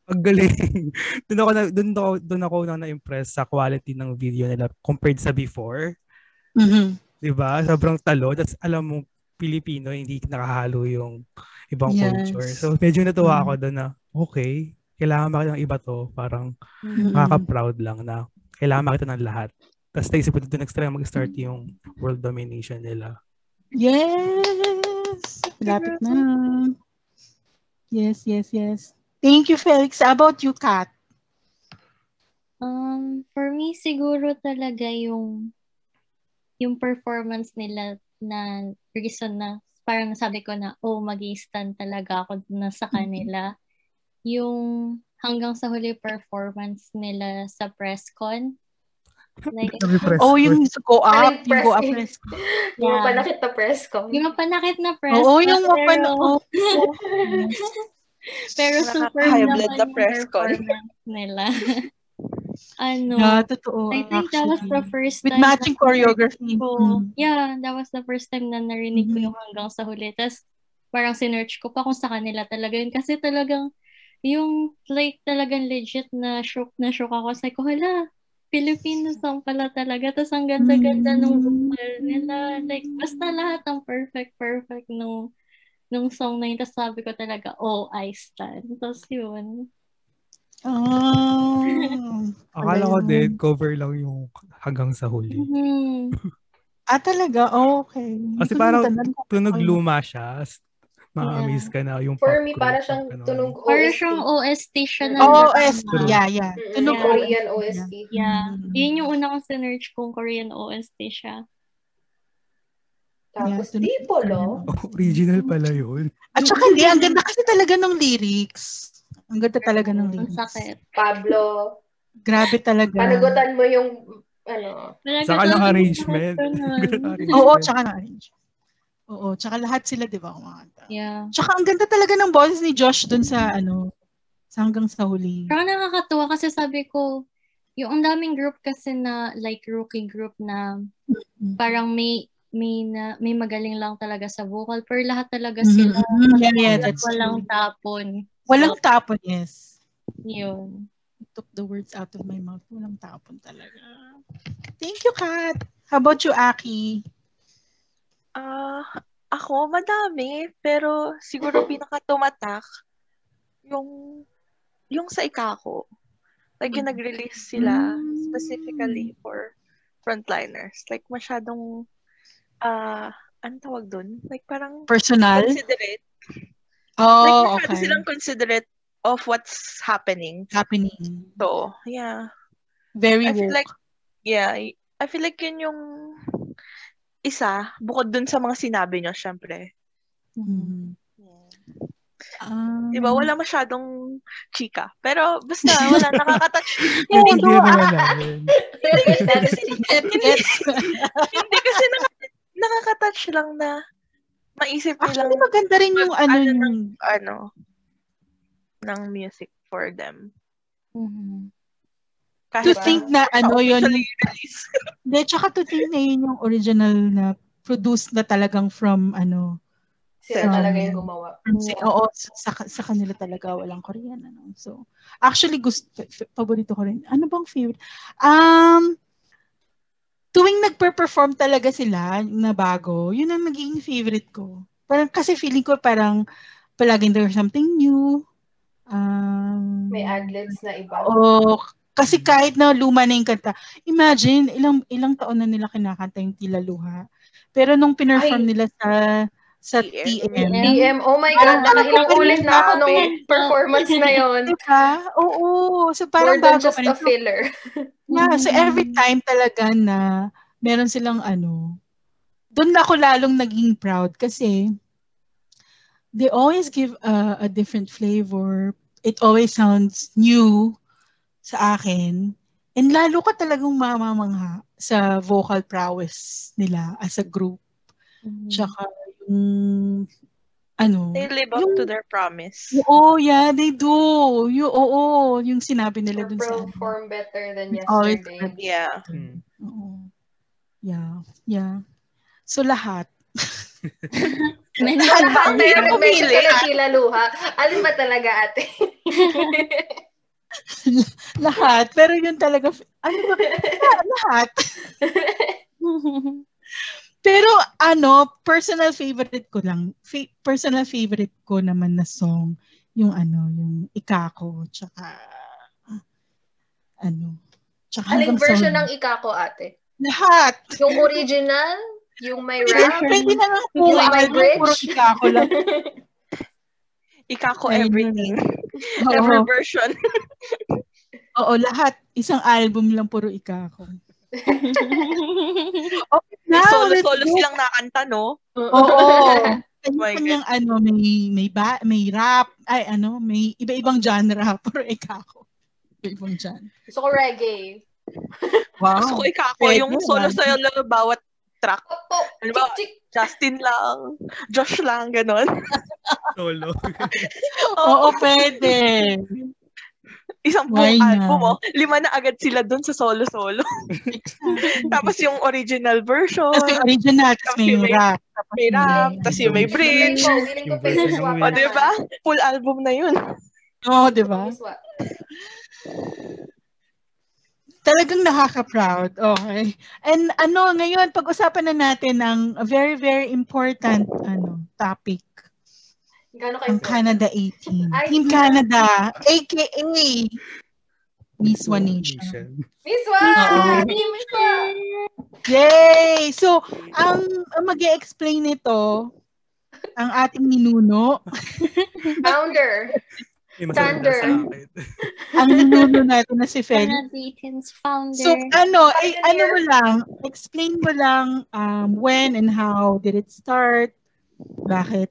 ang galing. doon ako na, doon ako doon ako na na-impress sa quality ng video nila compared sa before, Mhm. 'di ba? Sobrang talo. That's alam mo Pilipino hindi nakahalo yung ibang Yes. culture. So medyo natuwa Mm. ako doon na okay, kailangan makita ng iba to, parang Mhm. nakaka-proud lang na kailangan makita ng lahat. Tapos naisip ko dito next mag-start yung world domination nila. Yes! Lapit na. Yes, yes, yes. Thank you, Felix. How about you, Kat? Um, for me, siguro talaga yung yung performance nila na reason na parang nasabi ko na, oh, mag stand talaga ako na sa kanila. Yung hanggang sa huli performance nila sa press con. Like, Oh, yung go up, yung yung go up press- press. Yung Yeah. panakit na press ko. yung mapanakit na press Oo, con, yung mapan... pero- Oh. Pero super naman blood na yung press con. nila. ano, Yeah, totoo. I think that was the actually. first With time matching na- choreography. ko. Mm. Yeah, that was the first time na narinig ko Mhm. yung hanggang sa huli. Tapos, parang sinerch ko pa kung sa kanila talaga yun. Kasi talagang, yung, like, talagang legit na shock na shock ako. Sabi ko, hala, Filipino song pala talaga. Tapos, ang ganda-ganda nung Mm. vocal nila. Like, basta lahat ng perfect, perfect nung, nung song na yun. Tapos, sabi ko talaga, oh, I stand. Tapos, yun. Oh. Akala ko din cover lang yung hanggang sa huli. Mhm. Ah, talaga? Oh, okay. Kasi ko parang tunog luma siya. Ma-amaze ka na yung For me, para siyang ganun. tunog Para OST. siyang OST siya na Oh. OST. Yeah, yeah. Mm-mm, Tunog Yeah. Korean OST. Yeah. Mm. Yun yung una kong sinerch kung Korean OST siya. Tapos, Yeah, di tunog- polo. Oh, original pala yun. At saka hindi, ang ganda kasi talaga ng lyrics. Ang ganda talaga ng Ang lyrics. sakit. Pablo, Grabe talaga. panagutan mo yung, ano, Saka ng arrangement. Oo, tsaka na arrange. Oo, tsaka lahat sila, di ba, kumanta. Yeah. Tsaka ang ganda talaga ng boses ni Josh dun sa, ano, sa hanggang sa huli. Parang nakakatuwa kasi sabi ko, yung ang daming group kasi na like rookie group na parang may may na may magaling lang talaga sa vocal pero lahat talaga Mhm, sila mhm. Yeah, yeah, that's walang true. tapon. Walang So, tapon, yes. yun. took the words out of my mouth. Walang tapon talaga. Thank you, Kat. How about you, Aki? Ah, ako madami, pero siguro pinaka-tumatak yung yung sa Ikako. Like yung nag-release sila specifically for frontliners. Like masyadong ah ano tawag dun? Like parang Personal? considerate. like Oh, masyado okay. silang considerate of what's happening. Happening. So, yeah. Very I feel woke. like yeah, I feel like yun yung isa bukod dun sa mga sinabi nyo, syempre. Mhm. Um, Diba, wala masyadong chika. Pero basta, wala, nakakatouch. Hindi naman namin. Hindi kasi naka- nakakatouch lang na maisip nilang Actually, maganda rin yung ano, ano ng, ano, ng music for them. Mhm. To Kahit think na ano yun. Hindi, tsaka to think na yun yung original na produced na talagang from ano, Sila Um, talaga yung gumawa. from si- oo, sa, sa kanila talaga walang Korean ano. So, actually gusto paborito ko rin. Ano bang favorite? Um tuwing nagpe-perform talaga sila na bago, yun ang naging favorite ko. Parang kasi feeling ko parang palaging there's something new. Um, May adlibs na iba. Oo. Kasi kahit na luma na yung kanta, imagine, ilang ilang taon na nila kinakanta yung Tila Luha. Pero nung pinerform Ay. nila sa sa TM. TM, DM, oh my God, Parang pa ulit na ako nung performance na yon. diba? Oo. So parang More than bago just a filler. Yeah, so every time talaga na meron silang ano, doon ako lalong naging proud kasi they always give a, a different flavor. It always sounds new sa akin. And lalo ka talagang mamamangha sa vocal prowess nila as a group. Tsaka yung ano, They live up yung- to their promise. Oo, yeah, they do. Yung, oo, yung sinabi nila Or dun sa ano. perform better than Always yesterday. Yeah. Hmm. Oo. Yeah, yeah. So lahat. Lahat Ang hirap pumili. ka na tila luha. Alin ba talaga ate? lahat. Pero yun talaga, ano ba? La- lahat. Pero ano, personal favorite ko lang, fa- personal favorite ko naman na song, yung ano, yung Ikako, tsaka, ano, tsaka Aling version sa- ng Ikako ate? Lahat. Yung original? Yung may rap? pwede na nga po, Yung may bridge? puro Ikako lang. Ikako everything. Oo. Every version. Oo, lahat. Isang album lang puro Ikako. Okay na, let's Solo-solo go. silang nakanta, no? Oo. my Kanya-kanyang ano, may may ba, may rap, ay ano, may iba-ibang genre pero ikako. Iba-ibang genre. Gusto ko reggae. Wow. Gusto ko Ikako, Pwede, yung solo-solo bawat track. Opo, Ano ba? Justin lang, Josh lang, ganon. Solo. Oo, pwede. Isang buong album, oh. Lima na agad sila dun sa solo-solo. Tapos yung original version, Tapos yung original, tapos may may- rap. Tapos may rap, tapos yung may Feeling bridge. ko, feeling ko Yung pwede version swap ng O, naman. di ba? Full album na yun. Oo, di ba? Talagang nakaka-proud. Okay. And ano, ngayon, pag-usapan na natin ng a very, very important ano topic. Gano'n kayo? Ang Canada 18. Ay. Team Canada, aka Miss One Nation. Miss. Wa! Miss Wa! Yay! So, ang, ang mag explain nito, ang ating ninuno, Founder. Masabi Thunder. na sa akin. ang ninuno natin na si Fel. Canadians founder. So, ano, eh, ano mo lang, explain mo lang um, when and how did it start, bakit,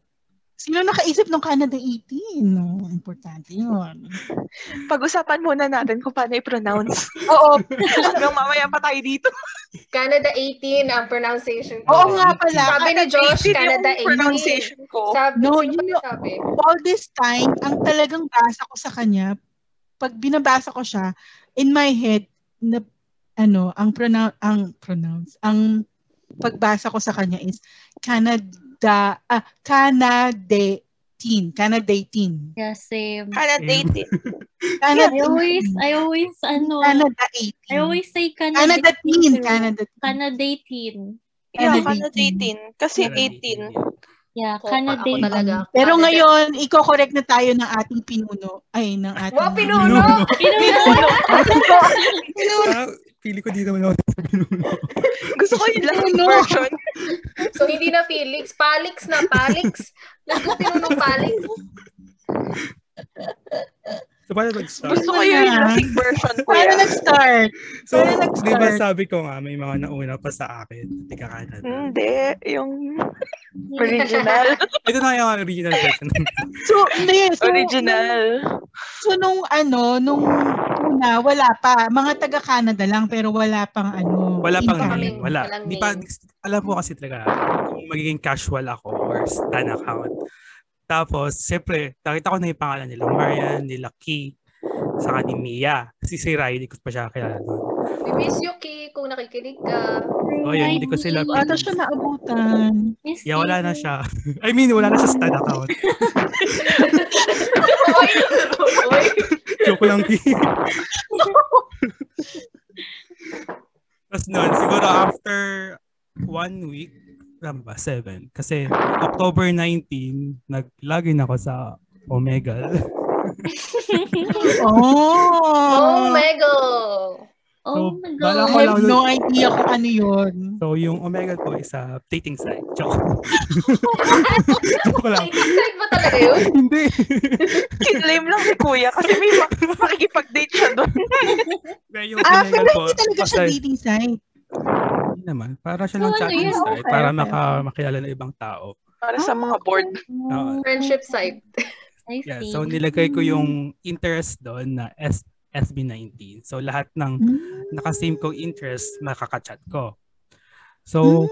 sino nakaisip ng Canada 18? No, importante yun. Pag-usapan muna natin kung paano i-pronounce. Oo, Hanggang mamaya pa tayo dito. Canada 18 ang pronunciation ko. oo nga pala. Sabi ni Josh, 18 Canada yung 18. pronunciation ko. Sabi, No, ba yung- sabi? all this time, ang talagang basa ko sa kanya, pag binabasa ko siya, in my head, na, ano, ang pronoun, ang pronounce, ang pagbasa ko sa kanya is Canada, ah, Canada-teen, Canada-teen. yeah, same. Canada 18. Canada, I always, I always, ano, Canada-18. I always say Canada. Canada-teen, Canada. Canadating. Yeah, Canada Canada 18. Kasi Canada 18. Yeah, Canada. ako talaga. Pero Canada. ngayon, i-correct na tayo ng ating pinuno. Ay, ng ating... Wow, pinuno! Ah, pili ko dito naman ako sa pinuno. Gusto ko yung last Ano? version. So, hindi na Felix. Palix na, Palix. Let's go pinunong Palix. So, paano mag-start? Gusto ko yung Wala. last version ko Paano nag-start? So, Paano nag-start? di ba sabi ko nga, may mga nauna pa sa akin. Tika Canada. Hindi, yung original. Ito na yung original version. So, hindi. So, original. So nung ano, nung una, wala pa. Mga taga-Canada lang, pero wala pang ano. Wala pang impact. name. Wala. Walang Di pa, alam mo kasi talaga, kung magiging casual ako or stan account. Tapos, siyempre, nakita ko na yung pangalan nila, Marian, nila Key. Saka ni Mia. Si si Rai, hindi ko pa siya kilala doon. We miss you, Ki, kung nakikinig ka. Oh, yun, hindi ko sila- Ata siya naabutan. Miss Yeah, wala na siya. I mean, wala na siya stud account. Joke lang, Ki. Tapos nun, siguro after one week, lang ba? Seven. Kasi October 19, nag-login ako sa Omega. Oh! Oh, Mego! Oh So, my I God. lang have no idea kung ano yun. So, yung Omega ko is a dating site. Joke. Joke lang. Dating site ba talaga yun? Hindi. Kinlame lang si Kuya kasi may ma- makikipag-date siya doon. Yung Ah, Omega pero ko, hindi talaga siya dating site. Hindi naman. Para siya So, ng ano chatting yun? site. Okay, para okay, maka, makilala ng ibang tao. Para sa mga board. Oo. Friendship site. I Yeah, see. so nilagay ko yung interest doon na S SB19. So lahat ng naka-same kong interest makaka-chat ko. So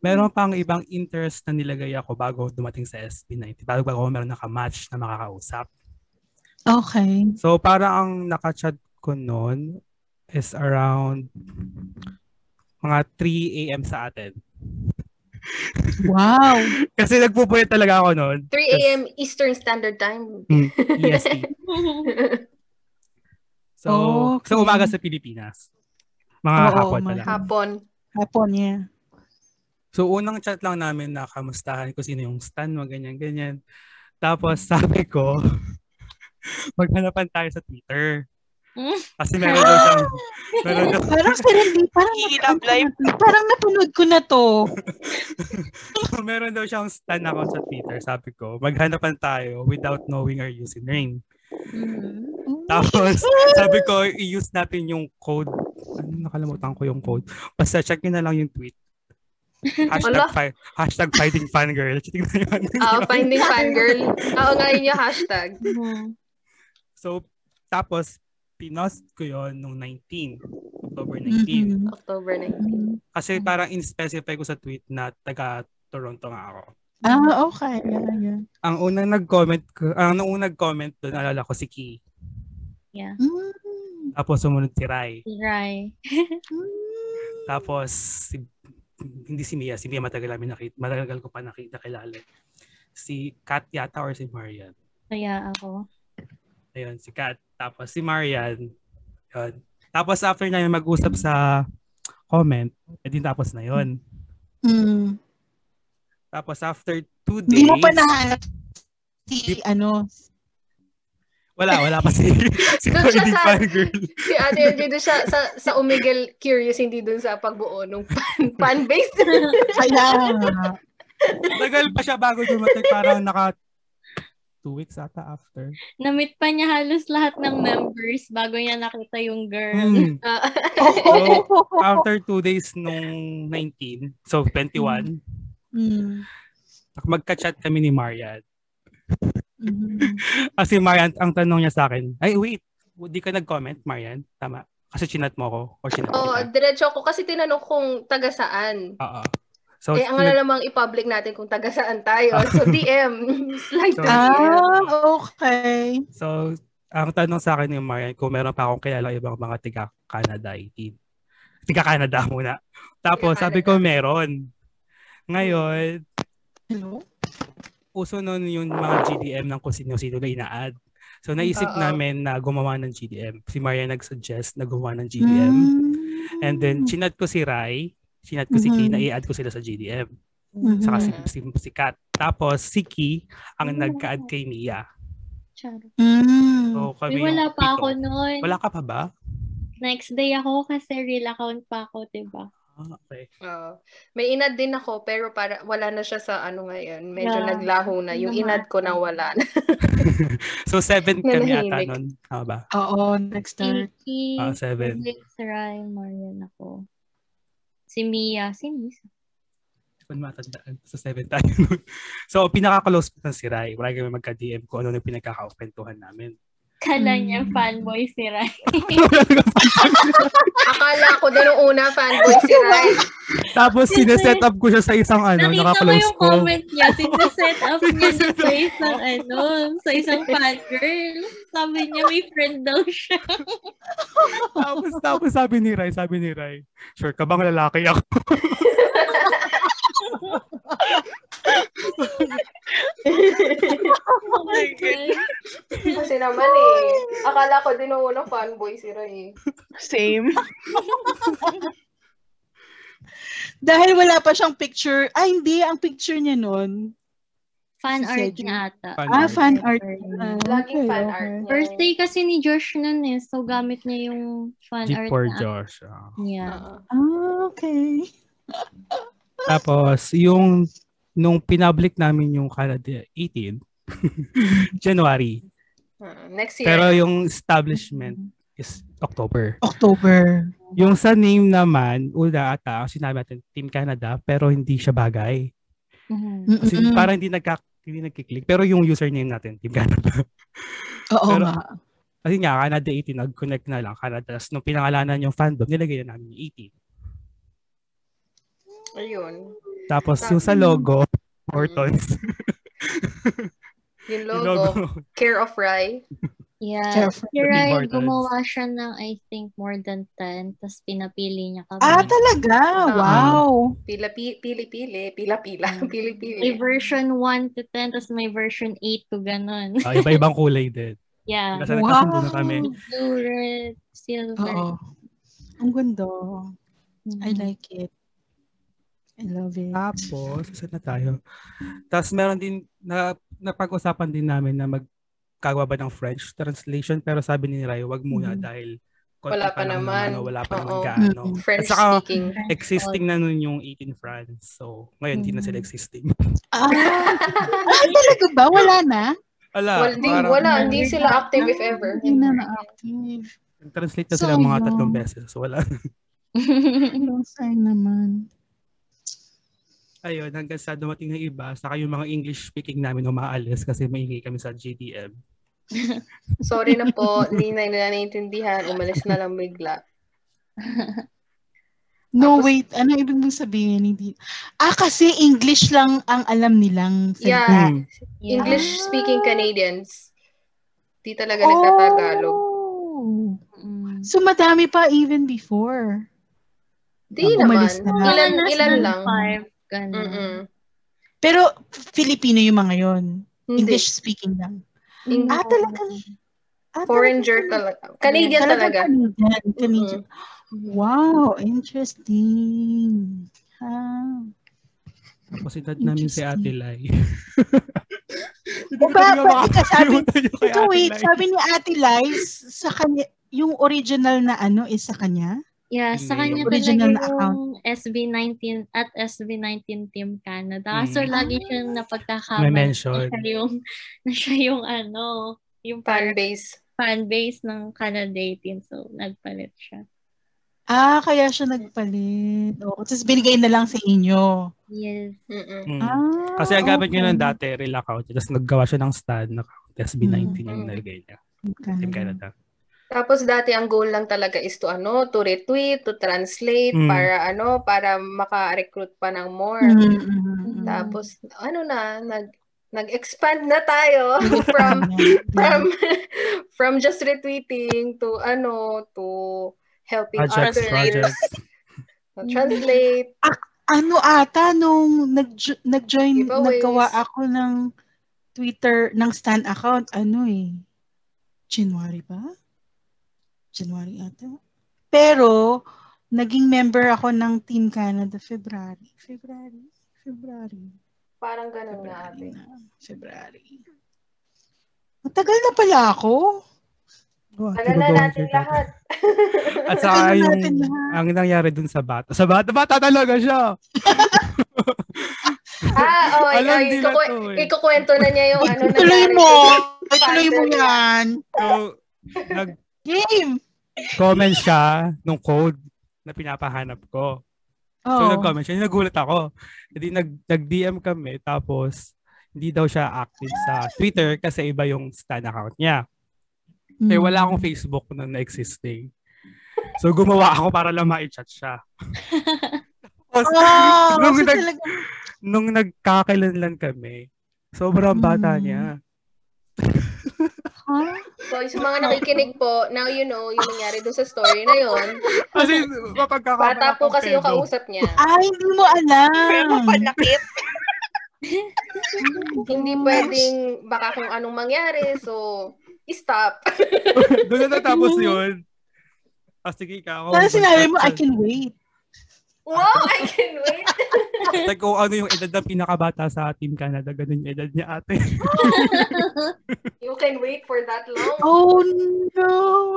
meron pang ibang interest na nilagay ako bago dumating sa SB19. Bago bago ako meron naka-match na makakausap. Okay. So para ang naka-chat ko noon is around mga 3 a.m. sa atin. Wow. Kasi nagpupuyat talaga ako noon. 3 a.m. Eastern Standard Time. Hmm, EST. So, Okay. sa umaga sa Pilipinas. Mga Oo, hapon pala. Hapon. Hapon, yeah. So, unang chat lang namin na kamustahan ko sino yung stan mo, ganyan, ganyan. Tapos, sabi ko, maghanapan tayo sa Twitter. Kasi meron daw siyang, meron daw, Parang serendip, parang, I-love live. parang napanood ko na to. meron daw siyang stan account sa Twitter. Sabi ko, maghanapan tayo without knowing our username. Mhm. Tapos, sabi ko, i-use natin yung code. Ano, nakalimutan ko yung code. Basta check nyo na lang yung tweet. Hashtag, Ala. fi- hashtag fighting fangirl. Tingnan nyo. Ah, finding fangirl. Oo nga yun yung hashtag. Mhm. So, tapos, pinost ko yon nung 19. October 19. Mhm. October 19. Kasi parang in-specify ko sa tweet na taga Toronto nga ako. Ah, okay. Yeah, yeah. Ang unang nag-comment ko, ang unang comment doon, alala ko si Ki. Yeah. Mm. Tapos sumunod si Rai. Right. Tapos, si, hindi si Mia. Si Mia matagal namin nakita. Matagal ko pa nakita kilala. Si Kat yata or si Marian. Kaya ako. Ayun, si Kat. Tapos si Marian. Yun. Tapos after namin mag-usap sa comment, edi tapos na yon. Mm. Tapos after two days, Hindi mo pa nahanap si, ano, wala, wala pa si, si Fighting sa- Fangirl. Si Ate LJ doon siya sa, sa Umigel curious, hindi doon sa pagbuo ng fan, fan base. kaya. Tagal pa siya bago dumating. Parang naka two weeks ata after. Namit pa niya halos lahat ng members bago niya nakita yung girl. Mm. So, after two days nung 19, so 21, Mm. magka-chat kami ni Marian. Mhm. Kasi Marian, ang tanong niya sa akin, ay wait, di ka nag-comment, Marian? Tama. Kasi chinat mo ako or chinat Oo, kita. diretso ako kasi tinanong kung taga saan. Oo. So, eh, ang alam i-public natin kung taga saan tayo. So, DM. Slide to So- DM. Ah, okay. so, ang tanong sa akin ni Marian, kung meron pa akong kilala ibang mga tiga-Canada 18. Tiga-Canada muna. Tapos, sabi ko, meron. Ngayon, Hello? uso nun yung mga GDM ng kung sino-sino na ina-add. So, naisip Oo. namin na gumawa ng GDM. Si Marian nag-suggest na gumawa ng GDM. Mm. And then, chinat ko si Rai, chinat ko si Ki, Mhm. na i-add ko sila sa GDM. Mhm. Saka si, si, si Kat. Tapos, si Ki, ang Mhm. nagka-add kay Mia. Charo. Mm. So, kami Uy, wala pa pito. ako noon. Wala ka pa ba? Next day ako kasi real account pa ako, diba? Ah, okay. Oo. may inad din ako, pero para wala na siya sa ano ngayon. Medyo Yeah. naglaho na. Yung inad ko na wala na. so, seven kami ata nun. Tama ba? Oo, next. Kiki, Ah, seven. Felix, Rai, Marian ako. Si Mia, si Miss. Kung matandaan. So, seven tayo nun. so, pinaka-close ko na si Rai. Wala kami magka-DM kung ano yung pinagkakakwentuhan namin. Kala niya Mm. fanboy si Rai. Akala ko din nung una fanboy si Rai. Tapos sineset up ko siya sa isang ano, Nakita mo naka-close yung ko. comment niya. Sineset up niya sa isang ano, sa isang fangirl. Sabi niya may friend daw siya. tapos, tapos sabi ni Rai, sabi ni Rai, sure ka bang lalaki ako? Oh my God. Kasi naman eh. Akala ko din una fanboy si Rai. Same. Dahil wala pa siyang picture. Ay, hindi. Ang picture niya nun. Fan Si art niya ata. Fan Ah, art. fan art. Laging Okay, fan okay. art niya. Birthday kasi ni Josh nun eh. So, gamit niya yung fan Jeep art for na Josh. ah. niya. Oo. Ah, okay. Tapos, yung nung pinablik namin yung Canada 18, January. Ah, Next year. Pero yung establishment is October. October. Yung sa name naman, una ata, ang sinabi natin, Team Canada, pero hindi siya bagay. Mhm. Kasi Mm-mm. parang hindi nagka hindi nagkiklik. Pero yung username natin, Team Canada. Oo pero- nga. Kasi nga, Canada 18, nag-connect na lang Canada. Tapos nung pinangalanan yung fandom, nilagay na namin yung 18. Ayun. Tapos yung sa logo, Mm. Mortons. Yung yung logo, Care of Rai. Yeah. Si Ryan, gumawa siya ng I think more than 10. Tapos pinapili niya kami. Ah, talaga? Wow. Pila, pi- pili, pili. Pila, pila. Pili, May version 1 to 10, tapos may version 8 to ganun. Ah, iba-ibang kulay din. Yeah. Kasi Wow. na kami. Blue, red, silver. Oo. Ang ganda. I Mhm. like it. I love it. Tapos, saan na tayo? Tapos meron din, na, napag-usapan din namin na magkagawa ba ng French translation pero sabi ni Rai, wag muna Mhm. dahil Wala pa lang naman. ano, wala pa naman Oo. gaano. French At saka, speaking. existing na nun yung 18 France. So, ngayon, hindi na sila Mhm. existing. Ah, ah, talaga ba? Wala na? Wala. Wala, di, parang wala, hindi sila active if ever. Hindi na na-active. Translate na sila mga Sayang. tatlong beses. So, wala. Long time naman. Ayun, hanggang sa dumating ng iba, saka yung mga English speaking namin umaalis kasi maingay kami sa GDM. Sorry na po, hindi na nila naiintindihan. Umalis na lang bigla. No, Tapos- wait. Ano ibig mong sabihin? Hindi. Ah, kasi English lang ang alam nilang Yeah. salita. Yeah. English-speaking Canadians. Di talaga nagtatagalog. Oh. Mm. So, madami pa even before. Di Pag naman. na lang. Ilan, ilan lang. Five, ganun. Mm-mm. Pero, Filipino yung mga yon. English speaking lang. Eng- Ah, talaga. Ah, Foreigner talaga. talaga. Canadian talaga. Canadian. Canadian. Mm. Wow, interesting. Ah. Tapos inad namin si Ate Lai. O ba, pwede ka sabi, ikaw wait, Lai. sabi ni Ate Liz, sa kanya, yung original na ano is sa kanya? Yeah, sa Hindi. kanya Original talaga na yung SB19 at SB19 Team Canada. Kaso Mm. lagi siyang mention. na siya yung, na siya yung ano, yung Fan base. fan base ng Canadian. So, nagpalit siya. Ah, kaya siya nagpalit. O, tapos binigay na lang sa inyo. Yes. Mm. Ah, Kasi ang gamit niya okay. ng dati, real account. Tapos naggawa siya ng stand account. SB19 yung Mm. nalagay niya. Okay. Team Canada. Tapos dati ang goal lang talaga is to ano, to retweet, to translate Mm. para ano, para maka-recruit pa ng more. Mm, mm, mm, mm. Tapos ano na, nag nag-expand na tayo from from from just retweeting to ano, to helping Projects, others projects. to translate. ano ata nung nag nag-join Giveaways. naggawa ako ng Twitter ng stan account ano eh January ba? January ata. Pero naging member ako ng Team Canada February. February. February. Parang ganun nga February ate. na. February. Matagal na pala ako. Oh, Tagal na natin lahat. At saka na yung, natin lahat. ang nangyari dun sa bata. Sa bata, bata talaga siya. ah, oh, ay, Alam ay, nila ikuku- to eh. ikukwento na niya yung ano Tuloy nangyari mo. Ay, tuloy mo yan. So, nag, Game. Comment siya nung code na pinapahanap ko. So, Oh. nag-comment siya. Nagulat ako. Hindi nag, nag-DM kami. Tapos, hindi daw siya active sa Twitter kasi iba yung stan account niya. Eh, Mm. wala akong Facebook na na-existing. So, gumawa ako para lang ma-chat siya. Tapos, Oh, nung, so nag, talaga, nung nagkakailanlan kami, sobrang bata Mm. niya. huh? So, yung mga nakikinig po, now you know yung nangyari doon sa story na yon. Kasi, mapagkakamala Bata po kasi yung kausap niya. Ay, hindi mo alam. Pero panakit. Hindi pwedeng baka kung anong mangyari. So, stop. Doon na natapos yun. Ah, sige ikaw. Sana sinabi mo, I can wait. Wow, I can wait. Like, kung ano yung edad ng pinakabata sa Team Canada, ganun yung edad niya ate. You can wait for that long. Oh, no.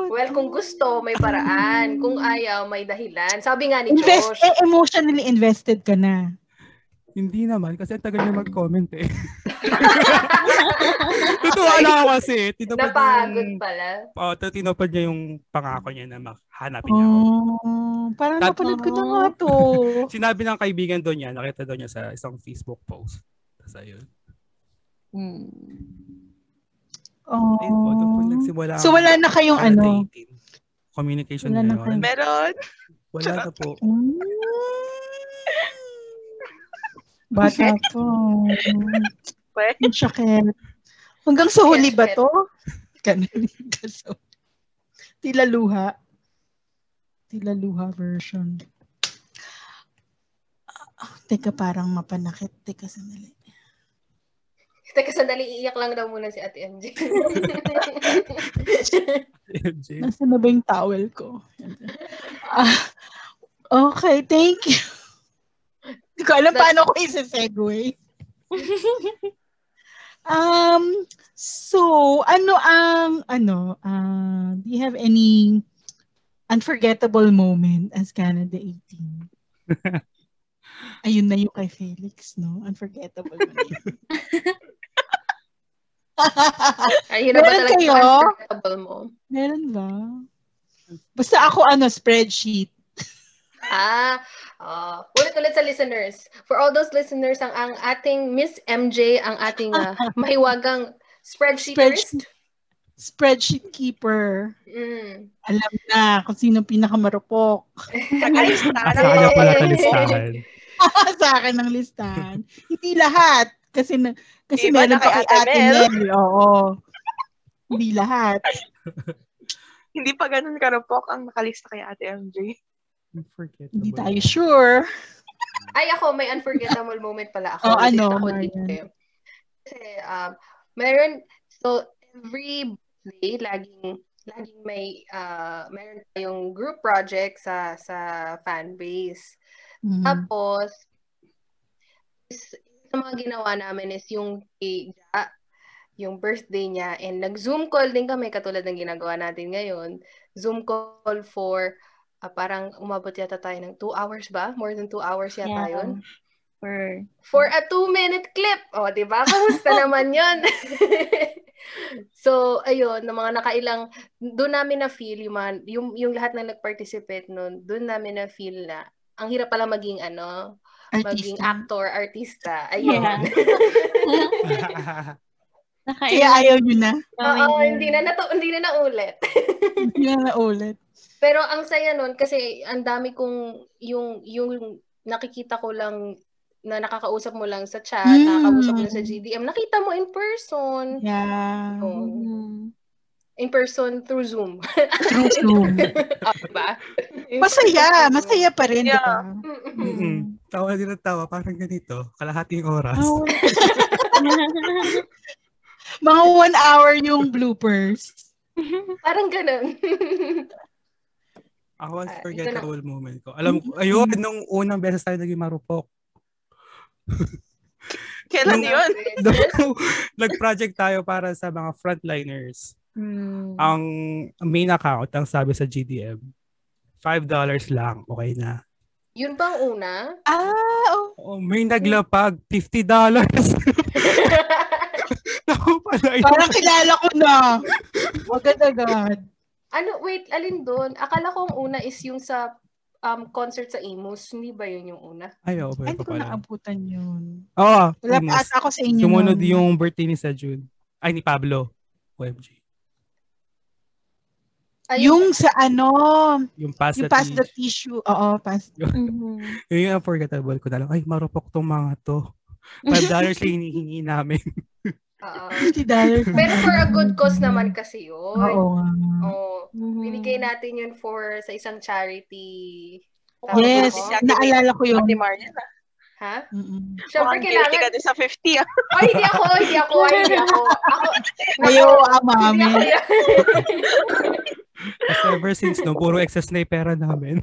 Well, kung gusto, may paraan. Kung ayaw, may dahilan. Sabi nga ni Invest, Josh. eh, emotionally invested ka na. Hindi naman, kasi ang tagal niya mag-comment eh. Totoo na ako kasi. Tinapad niya Napagod yung, pala. oh, tinapad niya yung pangako niya na mahanapin niya ako. Oh, parang Tat- napanood ko na nga to. Sinabi ng kaibigan doon niya, nakita doon niya sa isang Facebook post. Tapos ayun. Hmm. Oh. Ayun po, doon po nagsimula. So wala na kayong ano? 18. Communication Wala na kayo. Meron. Wala na po. Mm. Bata to. Pwede. Ang sakit. Hanggang sa huli ba to? Ganun. Kaso, Tila luha. Tila luha version. Ah, teka, parang mapanakit. Teka, sandali. Teka, sandali, iiyak lang daw muna si Ate MJ. Nasaan na ba yung towel ko? Ah, okay, thank you. Hindi ko alam paano ko isa-segue. um, so, ano ang, ano, uh, do you have any unforgettable moment as Canada 18? Ayun na yung kay Felix, no? Unforgettable na yun. Ayun na ba talaga kayo? yung unforgettable mo? Meron ba? Basta ako, ano, spreadsheet. Ah, uh, ulit-ulit sa listeners. For all those listeners, ang, ang ating Miss MJ, ang ating ah, mahiwagang spreadsheeters. Spreadsheet. Spreadsheet keeper. Mm. Alam na kung sino pinakamarupok. Nakalista. Sa kanya pala ito listahan. sa akin ng listahan. Hindi lahat. Kasi na, kasi Iba meron pa kay Ate. Mel. Oo. Hindi lahat. Hindi pa ganun karupok ang nakalista kay Ate MJ. Unforgettable. Hindi tayo sure. Ay, ako, may unforgettable moment pala ako. Oh, ano, ako dito eh. Kasi, um, meron, so, every day, laging, laging may, uh, meron tayong group project sa, sa fan base. Mhm. Tapos, is, sa mga ginawa namin is yung kay Ja, yung birthday niya, and nag-Zoom call din kami, katulad ng ginagawa natin ngayon. Zoom call for, ah, parang umabot yata tayo ng two hours ba? More than two hours yata Yeah. yun. For, For a two-minute clip. O, di ba? Kamusta naman yun? so, ayun, ng mga nakailang, doon namin na-feel yung, mga, yung, yung lahat na nag-participate noon, doon namin na-feel na, ang hirap pala maging ano, maging Artista. actor, artista. Ayun. Yeah. Kaya nakailang ayaw nyo na. Oo, hindi na, natu- hindi na naulit. Hindi na naulit. Pero ang saya nun, kasi ang dami kong, yung, yung nakikita ko lang, na nakakausap mo lang sa chat, Mm. nakakausap mo lang sa GDM, nakita mo in person. Yeah. Oo. Mm. in person through Zoom. Through Zoom. Diba? Masaya. Masaya pa rin, Yeah. ba? Mm-mm. Mm-mm. Tawa din ang tawa, parang ganito. Kalahating oras. Oh. Mga one hour yung bloopers. Parang ganun. Ako, Ah, unforgettable moment ko. Alam ko, ayun, nung unang beses tayo naging marupok. Kailan Nung- yun? Nung nag-project tayo para sa mga frontliners. Mm. Ang main account, ang sabi sa GDM, $5 lang, okay na. Yun bang una? Ah, oh. Oh, may naglapag, $50. Ako pala yun. Parang kilala ko na. Agad-agad. ano, wait, alin doon? Akala ko ang una is yung sa um, concert sa Imus. Hindi ba yun yung una? Ay, oo, Ay, pwede hindi ko pala. naabutan yun. Oo, Wala Imus. pa ako sa inyo. Sumunod nun. yung birthday ni sa June. Ay, ni Pablo. OMG. Ay, Yung sa ano, Yung pass yung the pass the tissue. Oo, pass. Mhm. Yun yung unforgettable ko na lang. Ay, marupok tong mga to. Five dollars lang hinihingi namin. Oo. $50. Pero for a good cause naman kasi yun. Oo nga. Oo. Mhm. Binigay natin yun for sa isang charity. Yes, Tama ba? naalala ko yun. Ate Marian, ah. Ha? Mm-mm. Siyempre, Mukhang kailangan... ka din sa 50, ah. Ay, hindi ako, hindi ako, ay, hindi ako. Ako, Ayaw ako yan. Kasi ever since no, puro excess na yung pera namin.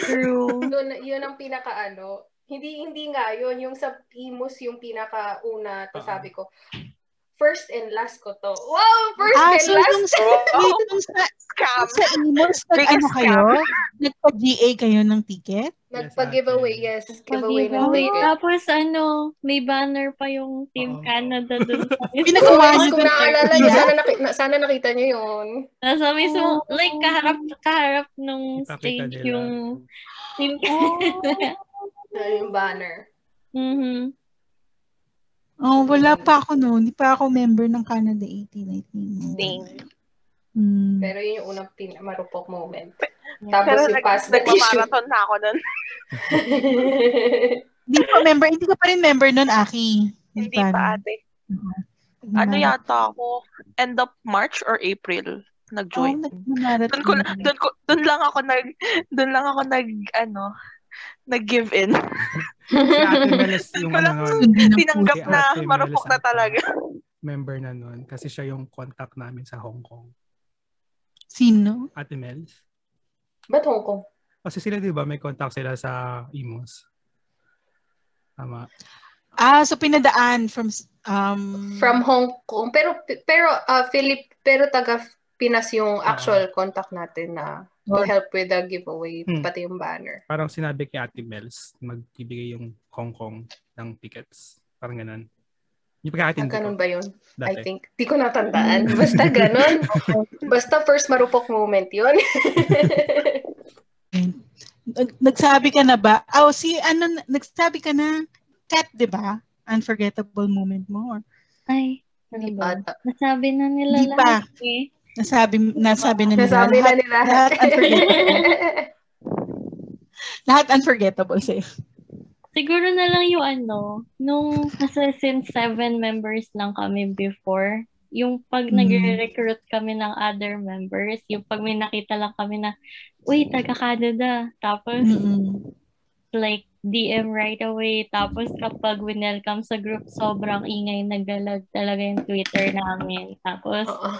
True. Yun, yun ang pinaka ano. Hindi hindi nga yun yung sa Imus yung pinaka una to Oo. sabi ko. First and last ko to. Wow, first Ah, and so yung last. sa, wait, yung sa, Scam. sa Imos, nag, ano kayo? Nagpa-GA kayo ng ticket? Nagpa-giveaway, yes. Giveaway ng ticket. Tapos ano, may banner pa yung Team Oo. Canada dun. Pinagawa niyo kung Turkey, niyo, sana, naki- na, sana nakita niyo yun. Nasa mismo, like kaharap, kaharap nung Ipakita stage nila. yung Team Canada. Yan yung banner. Mhm. Oh, wala pa ako noon. Hindi pa ako member ng Canada 18, I think. Same. Hmm. Pero yun yung unang pin marupok moment. Yeah. Tapos Pero yung nag, pass the tissue. nagmamarathon na ako nun. Hindi pa member. Hindi ka pa rin member noon, Aki. Hindi pa ate. Ano yata ako? End of March or April? Oh, Nag-join. nagmamarathon Doon ko na- doon ko doon lang ako nag doon lang ako nag ano nag-give in. Si Ate Melis yung Wala. ano nun, Tinanggap Si na Melis marupok na talaga. member na nun. Kasi siya yung contact namin sa Hong Kong. Sino? Ate Mels. Ba't Hong Kong? Kasi sila di ba may contact sila sa Imos. Tama. Ah, so pinadaan from um From Hong Kong. Pero, pero, uh, Philip, pero taga Pinas yung actual contact natin na to Oh. help with the giveaway, Hmm. pati yung banner. Parang sinabi kay Ate Mels, magbibigay yung Hong Kong ng tickets. Parang ganun. Hindi pa Ah, ganun ko. ba yun? I Dati. think. Di ko natandaan. Basta ganun. Basta first marupok moment yun. Nag- nagsabi ka na ba? Oh, si ano nagsabi ka na cat, 'di ba? Unforgettable moment mo. Or, Ay, ano Hindi ba? pa ata. Nasabi na nila pa. lahat eh. Nasabi nasabi na nila. Nasabi na lahat, nila. lahat unforgettable. lahat unforgettable sa'yo. Siguro na lang yung ano, nung kasi since seven members lang kami before, yung pag Mm. nagre-recruit kami ng other members, yung pag may nakita lang kami na, uy, taga Canada. Tapos, Mm-mm. Like, DM right away. Tapos, kapag winelcome sa group, sobrang ingay nagalag talaga yung Twitter namin. Tapos, Oo.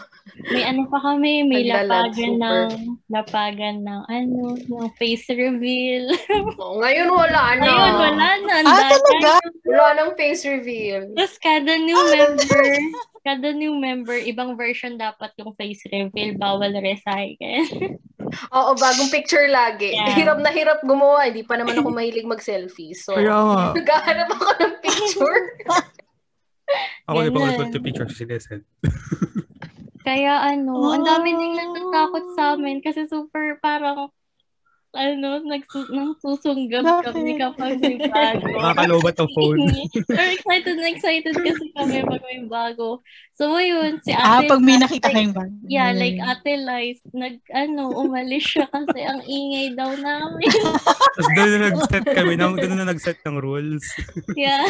may ano pa kami, may Naglalag, lapagan super. ng, lapagan ng, ano, ng face reveal. Oo, Ngayon wala na. Ayun, wala na. ang Ah, dami. talaga? Wala nang face reveal. Tapos kada new member, kada new member, ibang version dapat yung face reveal, bawal recycle. Oo, bagong picture lagi. Yeah. Hirap na hirap gumawa. Hindi pa naman ako mahilig mag-selfie. So, Kaya nga. naghahanap ako ng picture. Ako di pa to picture si Descent. Kaya ano, ang dami Oh. ding natatakot sa amin kasi super parang ano, nagsu nagsusunggab Bakit? kami kapag may bago. Makakalobat ang phone. Pero excited na excited kasi kami pag may bago. So, yun, si Ah, ate pag may nakita like, kayong bag. Yeah, like Ate Liz, nag, ano, umalis siya kasi ang ingay daw namin. Tapos doon na nag-set kami, ng, doon na nag-set ng rules. yeah.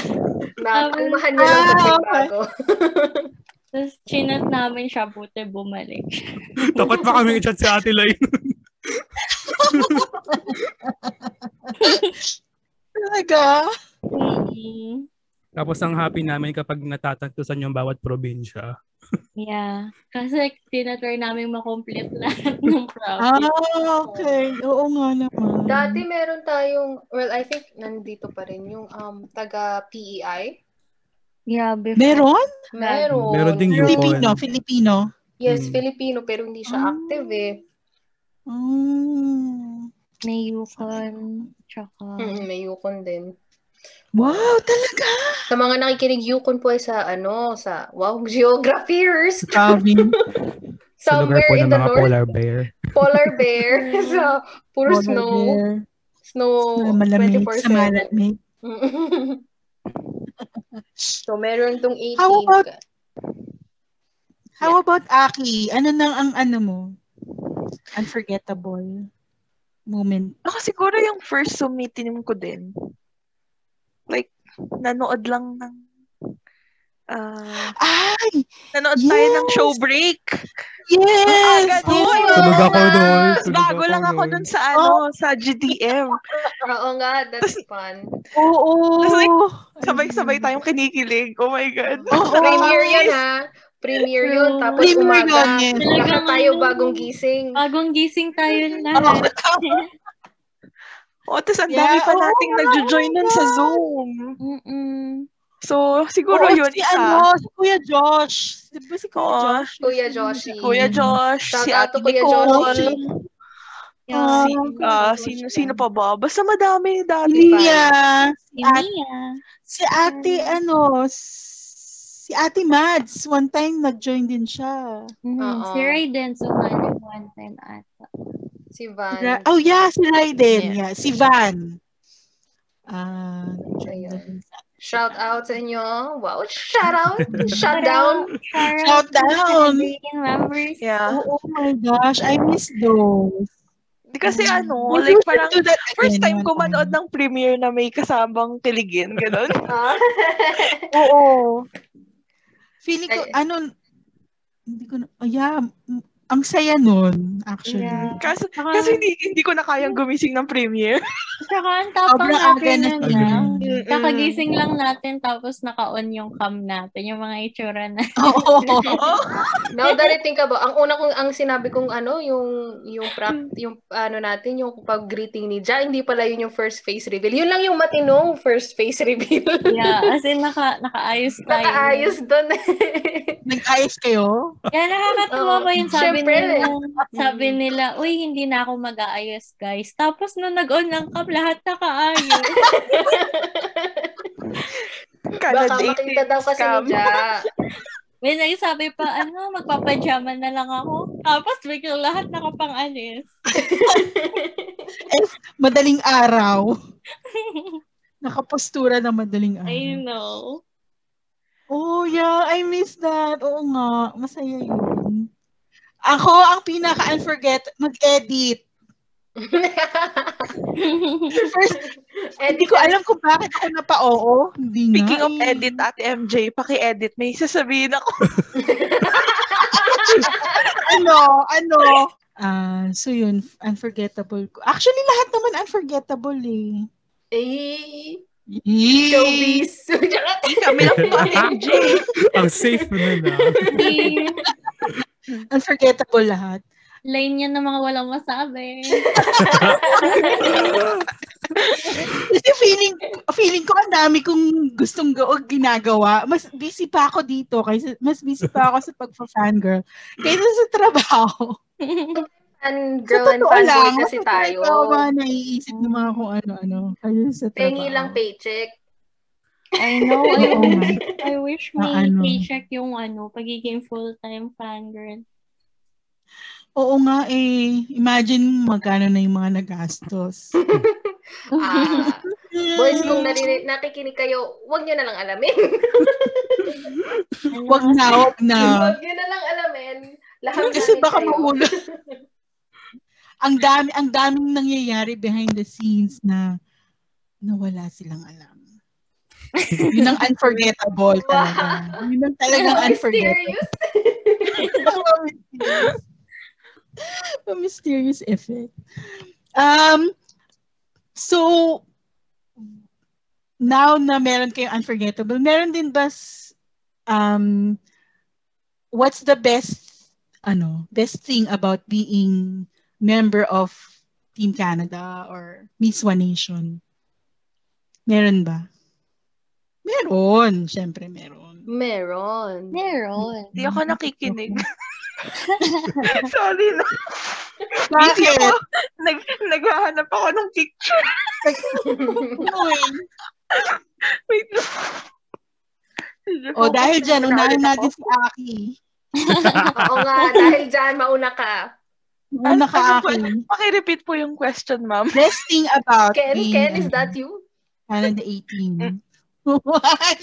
Nakalmahan niya lang Ah, okay. bago. Tapos, chinat namin siya, buti bumalik. Takot pa kami i-chat si Ate Lai. Talaga? Mm, Tapos ang happy namin kapag natatantusan yung bawat probinsya. yeah. Kasi, tinatry namin makomplete lahat ng Ah, project. okay. Oo nga naman. Dati meron tayong, well, I think nandito pa rin yung um, taga PEI. Yeah, before. Meron? Meron. Meron ding Pero- Yukon. Filipino, Filipino. Yes, Hmm. Filipino, pero hindi siya Ah. active eh. Mm. May Yukon, tsaka... Mm, may Yukon din. Wow, talaga? Sa mga nakikinig, Yukon po ay sa ano, sa, wow, geographers. Sabi. Sa lugar Somewhere po in ng the mga north, polar bear. polar bear. sa puro Polar snow. bear. Snow Sa malamig, 24/7. sa malamig. so, meron tong 18. How about- How about Aki? Ano nang ang ano mo? Unforgettable moment? Ako siguro yung first sumitin ko din. Like, nanood lang ng ah Ay! nanood tayo ng Yes! show break. Yes! Yes! Tulog ako doon. Bago lang ako doon. sa ano, sa GDM. Oo nga, that's fun. Oo! Tapos like, Sabay-sabay tayong kinikilig. Oh my God. Oo. Premiere yun ha. Premiere yun. Tapos Premiere umaga. yun. Lahat Talagang tayo bagong gising. Bagong gising tayo lahat. O, tapos ang Yeah, dami pa nating nga, nagjo-join nun sa oo Zoom. Mm-mm. So, siguro Oo, yun si isa. ano, si Kuya Josh. Di ba si Kuya Oo. Josh? Kuya Joshi. Kuya Josh, si Ate Kuya Nicole. Joshi. Yeah. Si, ah, sino, sino pa ba? Basta madami dati. Mia. Si Mia. Si ate, ano, si ate Mads. One time, nag-join din siya. Mhm. Oo. Si Raiden sumali one time ata. Si Van. Ra- oh, yeah, si Raiden. Yeah. Yeah. Si Van. Ah, Ayun. sa- Shout out sa inyo. Wow, shout out. Shout down. Shout Shout down. Yeah. Oh, oh my gosh, I miss those. Kasi Mm. ano, We like parang first time ko manood ng premiere na may kasamang kiligin, gano'n. Ah. Oo. Feeling ko, Ay- ano, hindi ko oh yeah, ang saya nun, actually. Yeah. Kasi, Saka- kasi hindi, hindi ko na kayang gumising ng premiere. Tsaka ang tapang natin na nun na. Mm-mm. Kakagising lang natin tapos naka-on yung cam natin, yung mga itsura na. Oo. Now that I think about, ang una kong, ang sinabi kong ano, yung, yung prap, yung ano natin, yung pag-greeting ni Ja, hindi pala yun yung first face reveal. Yun lang yung matinong first face reveal. yeah, as in naka, nakaayos tayo. Nakaayos doon. Nag-ayos kayo? Kaya nakakatuwa ba yung sabi. Nila, sabi nila, uy, hindi na ako mag-aayos, guys. Tapos nung nag-on ng cam, lahat nakaayos. Kada Baka makita daw kasi scam. ni Ja. May nagsabi pa, ano, magpapajama na lang ako. Tapos biglang lahat nakapang-alis. Madaling araw. Nakapostura na madaling araw. I know. Oh, yeah. I miss that. Oo nga. Masaya yun. Ako, ang pinaka-unforget, mag-edit. First, hindi ko alam kung bakit ako napa-oo. Hindi nga. Speaking of edit, Ate MJ, paki-edit. May sasabihin ako. ano, ano. Ah, so yun, unforgettable ko. Actually, lahat naman unforgettable eh. Eh, Eh. showbiz. Hindi kami lang po, Ate MJ. Ang safe ah. Hindi. Unforgettable lahat. Line yan ng mga walang masabi. Kasi feeling feeling ko ang dami kong gustong go ginagawa. Mas busy pa ako dito kaysa mas busy pa ako sa pagfa-fangirl kaysa sa trabaho. And Sa girl and totoo fanboy lang, kasi mas tayo. Ako mga naiisip ng mga kung ano-ano kaysa sa trabaho. Pengi lang paycheck. I know. I nga. wish, I wish Na may ano. paycheck yung ano, pagiging full-time fangirl. Oo nga eh. Imagine magkano na yung mga nagastos. Ah, boys, kung narinig, nakikinig kayo, wag nyo na lang alamin. Wag na, wag na. wag nyo na lang alamin. Lahat Kasi baka mahulog. ang dami ang daming nangyayari behind the scenes na nawala silang alam. Yun ang unforgettable talaga. Yun ang talagang unforgettable. Mysterious. A mysterious effect. Um, so, now na meron kayong unforgettable, meron din ba, um, what's the best, ano, best thing about being member of Team Canada or Miss One Nation? Meron ba? Meron. Siyempre, meron. Meron. Meron. Hindi ako nakikinig. Sorry na. Bakit? Ako, nag, naghahanap ako ng picture. Uy. Wait O focus dahil dyan, unahin natin si Aki. Oo nga, dahil dyan, mauna ka. Una ka, Ano po? Aki. Pakirepeat po yung question, ma'am. Best thing about Ken, being, Ken, is ano, that you? Canada 18. Why?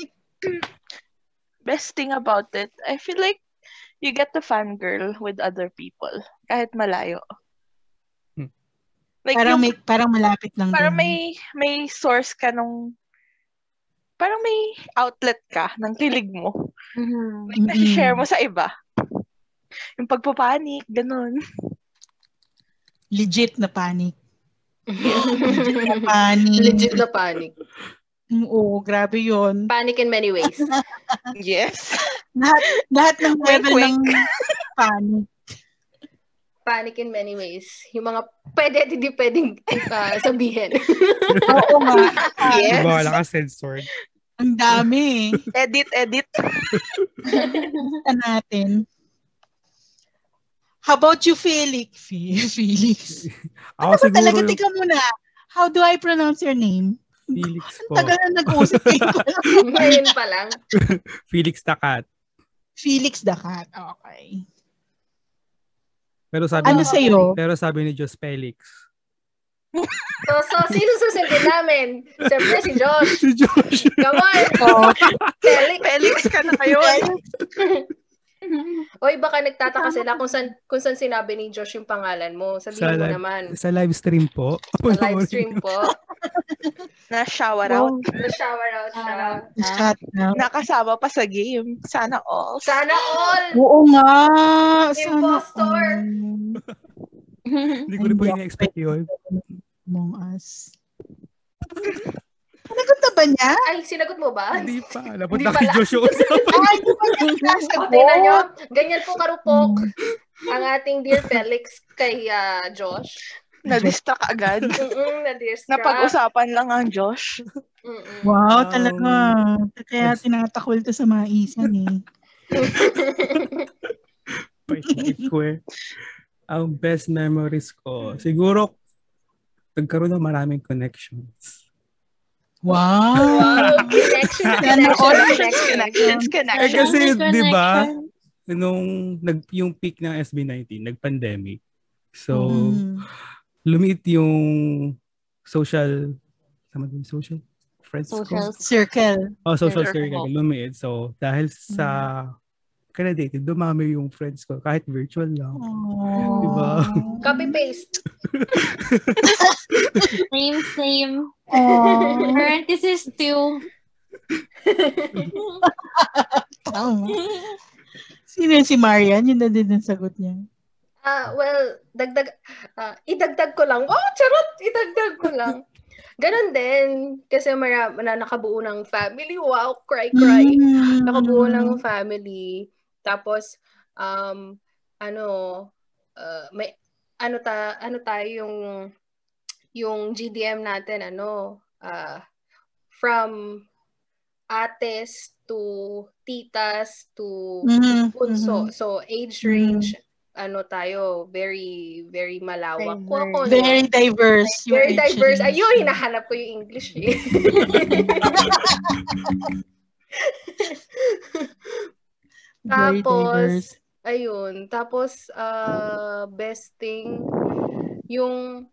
Best thing about it, I feel like you get to fangirl with other people. Kahit malayo. Like parang yung, may parang malapit lang parang din. may may source ka nung parang may outlet ka ng kilig mo. Mhm. Like, share mo sa iba. Yung pagpapanik, ganun. legit na panic. legit na panic. Legit na panic. Oo, grabe 'yon. Panic in many ways. Yes. Lahat lahat ng Wink, level wink. ng panic. Panic in many ways. Yung mga pwede at hindi pwedeng uh, sabihin. Oo nga. Yes. Diba, wala ka censored. Ang dami. Edit, edit. Lista natin. How about you, Felix? Fe- Felix. Ako Ano ba siguro talaga? yung Tika muna. How do I pronounce your name? Felix po. Tagal na nag-usap kayo. Ngayon pa lang. Felix the Cat. Felix the Cat. Okay. Pero sabi Ano ni, sa'yo? pero sabi ni Diyos Felix. So, so sino susundin namin? Siyempre si Josh. Si Josh. Come on. Oh, Felix. Felix ka na ngayon. Oy, baka nagtataka sila kung saan, kung saan sinabi ni Josh yung pangalan mo. Sabihin Sa mo live- naman. Sa live stream po. Sa live stream po. Na shower out. Na-shower out siya. shut now. Nakasama pa sa game. Sana all. Sana all! Oo nga. Sana Impostor. all. Hindi ko rin po ina-expect yun. Among Us. Sinagot na ba niya? Ay, sinagot mo ba? Hindi pa. Hindi Napunta kay pala. Josh yung usapan. Ay, di ba niya O, sinasagot? tingnan nyo. Ganyan po karupok ang ating dear Felix kay ah, Josh. Na-distract agad. Na-distract. Napag-usapan lang ang Josh. Mm-mm. Wow, Wow. talaga. Kaya tinatakol to sa mga isan eh. Pait ko eh. Ang best memories ko, siguro, nagkaroon ng maraming connections. Wow. Wow, connections, Sana all connections, Connections, Eh kasi, Connection. di ba, nung nag, yung peak ng SB19, nag-pandemic. So, Mm. lumiit yung social, tama din, social friends Social ko. Circle. Oh, social Circle. circle, lumiit. So, dahil sa accredited, dumami yung friends ko, kahit virtual lang. Oh. Diba? Copy-paste. Same, same. Oh. Parenthesis two. Sino yun si Marian? Yun na din ang sagot niya. Ah, well, dagdag ah, idagdag ko lang. Oh, charot, idagdag ko lang. Ganon din kasi mara na nakabuo ng family. Wow, cry cry. Mm. Nakabuo ng family. Tapos um ano uh, may ano ta ano tayo yung yung GDM natin ano uh, from ates to titas to Mhm, bunso. mhm. So age range ano tayo very very malawak. Diverse. Kung ako, no, Very diverse. yung very diverse. Ayun, hinahanap ko yung English eh. Tapos, ayun. Tapos, uh, best thing, yung,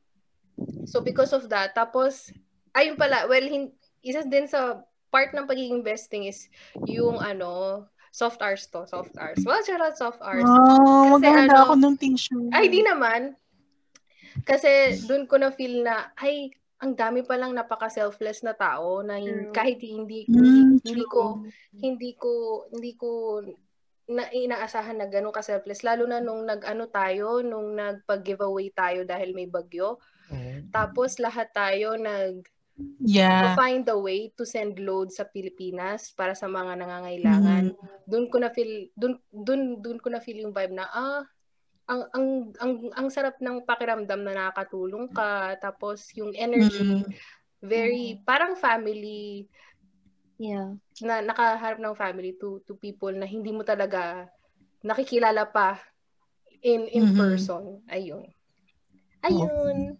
so because of that, tapos, ayun pala, well, hin, isa din sa part ng pagiging best thing is yung ano, soft hours to, soft hours. Well, shout out soft hours. Oh, Kasi maganda ano, ako ng tissue. Ay, di naman. Kasi doon ko na feel na, ay, ang dami pa lang napaka-selfless na tao na hin- True. kahit hindi, Mm, hindi, hindi ko, hindi ko, hindi ko na inaasahan na ganun ka-selfless. Lalo na nung nag-ano tayo, nung nagpag-giveaway tayo dahil may bagyo. Tapos lahat tayo nag Yeah. find a way to send load sa Pilipinas para sa mga nangangailangan. Doon ko na feel doon doon doon ko na feel yung vibe na ah ang ang ang ang sarap ng pakiramdam na nakakatulong ka tapos yung energy Mm. very parang family Yeah. na nakaharap ng family to to people na hindi mo talaga nakikilala pa in in Mhm. person. Ayun. Ayun.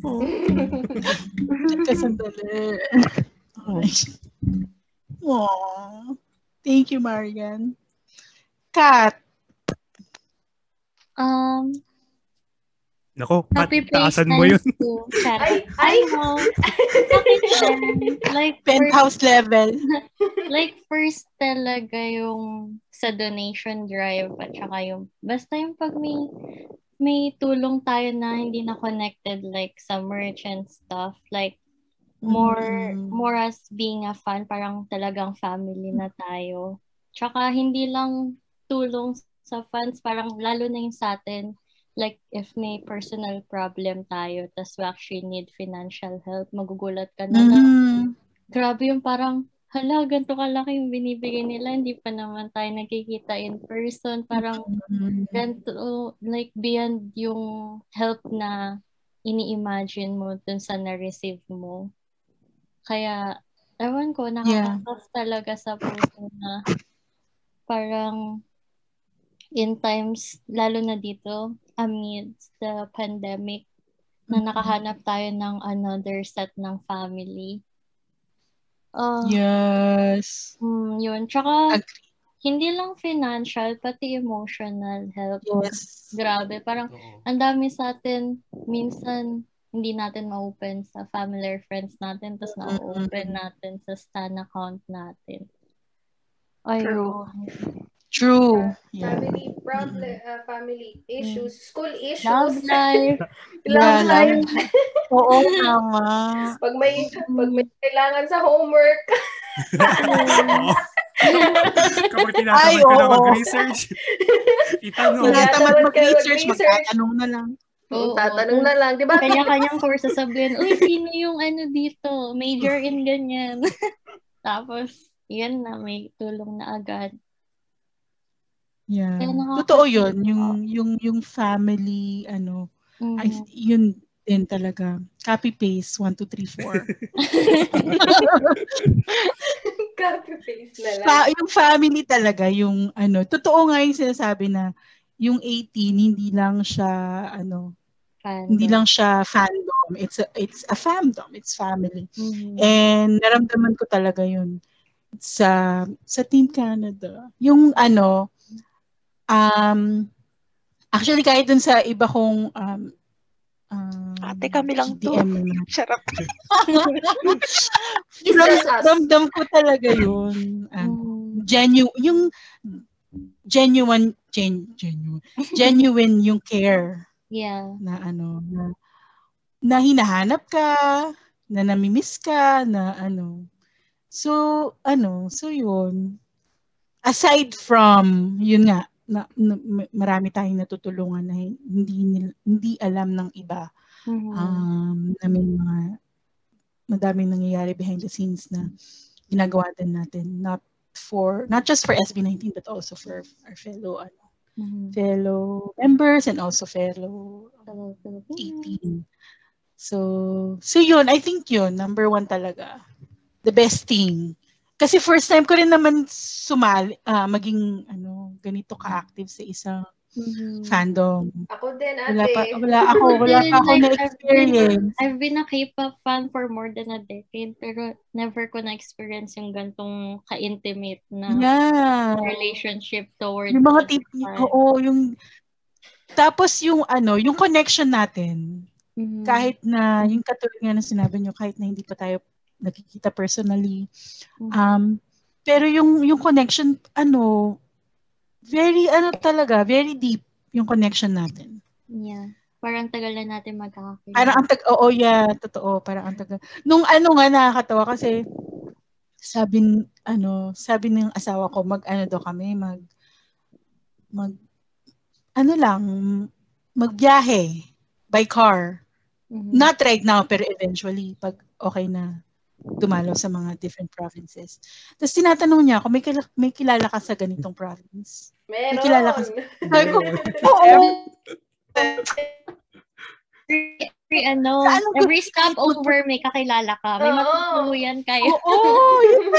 Teka, sandali. Okay. Aw. Thank you, Marian. Kat. Um, Nako, Pat, taasan mo yun. Ay, ay. I know. Bakit yan? Like, first, Penthouse level. like, first talaga yung sa donation drive at saka yung, basta yung pag may may tulong tayo na hindi na connected like sa merch and stuff. Like, more Mm. more as being a fan, parang talagang family na tayo. Tsaka hindi lang tulong sa fans, parang lalo na yung sa atin, like if may personal problem tayo, tas we actually need financial help, magugulat ka na na, Mm. grabe yung parang, hala, ganito kalaki yung binibigay nila, hindi pa naman tayo nagkikita in person, parang Mm. ganito, like beyond yung help na ini-imagine mo dun sa na-receive mo. Kaya, ewan ko, nakakatas talaga sa puso na parang in times, lalo na dito, amidst the pandemic, na nakahanap tayo ng another set ng family. Uh, Yes. mm, yun. Tsaka, Agree. hindi lang financial, pati emotional help. Yes. Grabe, parang ang dami sa atin, minsan hindi natin ma-open sa family or friends natin, tapos na-open natin sa Stan account natin. Ayun. True. Yeah. Family problem, uh, family issues, school issues. Love life. Love Yeah, life. Oo, tama. Pag may pag may kailangan sa homework. Kapag tinatamad ka na mag-research, itanong. Tinatamad mag-research, magtatanong na lang. Oo. Tatanong na lang, di ba? Kanya-kanyang course sasabihin, uy, sino yung ano dito? Major in ganyan. Tapos, yan na, may tulong na agad. Yeah. Kaya nakaka- Totoo 'yun, yung yung yung family ano, Mm. ay, yun din talaga. Copy paste 1 2 3 4. Copy paste na lang. Fa- yung family talaga yung ano, totoo nga yung sinasabi na yung 18 hindi lang siya ano, Fandom. hindi lang siya fandom. It's a it's a fandom, it's family. Mhm. And naramdaman ko talaga yun sa sa Team Canada. Yung ano, um, actually kahit dun sa iba kong um, um, Ate, kami lang to. GDM Ram- just us. ramdam ko talaga yun. Ano, Mm. genuine, yung genuine, gen, genuine, genuine yung care Yeah. na ano, na, na hinahanap ka, na namimiss ka, na ano. So, ano, so yun. Aside from, yun nga, na, na, marami tayong natutulungan na hindi, hindi alam ng iba Mhm. um, na may mga madaming nangyayari behind the scenes na ginagawa din natin not for not just for SB19 but also for our fellow ano Mhm. fellow members and also fellow Philippines. 18 so so yun I think yun number one talaga the best thing kasi first time ko rin naman sumali ah, maging ano ganito ka-active sa isang Mhm. fandom Ako din, wala ate. pa wala ako wala pa ako Like, na experience I've been a K-pop fan for more than a decade, pero never ko na-experience yung gantong ka-intimate na yeah relationship towards Yung mga tip, oo, yung tapos yung ano, yung connection natin, Mhm. kahit na yung katulad nga na sinabi nyo, kahit na hindi pa tayo nakikita personally, Mhm. um, pero yung yung connection, ano, very ano talaga, very deep yung connection natin. Yeah. Parang tagal na natin magkakakilala. Parang ang tag, oo, yeah, totoo, parang ang taga. Nung ano nga nakakatawa kasi sabi ano, sabi ng asawa ko mag ano daw kami, mag mag ano lang, magbiyahe by car. Mhm. Not right now, pero eventually pag okay na dumalaw sa mga different provinces. Tapos tinatanong niya ako, may, kila- may kilala ka sa ganitong province? Meron. May kilala ka sa- Sabi ko, oo. Every, ano, every stopover may kakilala ka. May matutuluyan kayo. Oo, yun.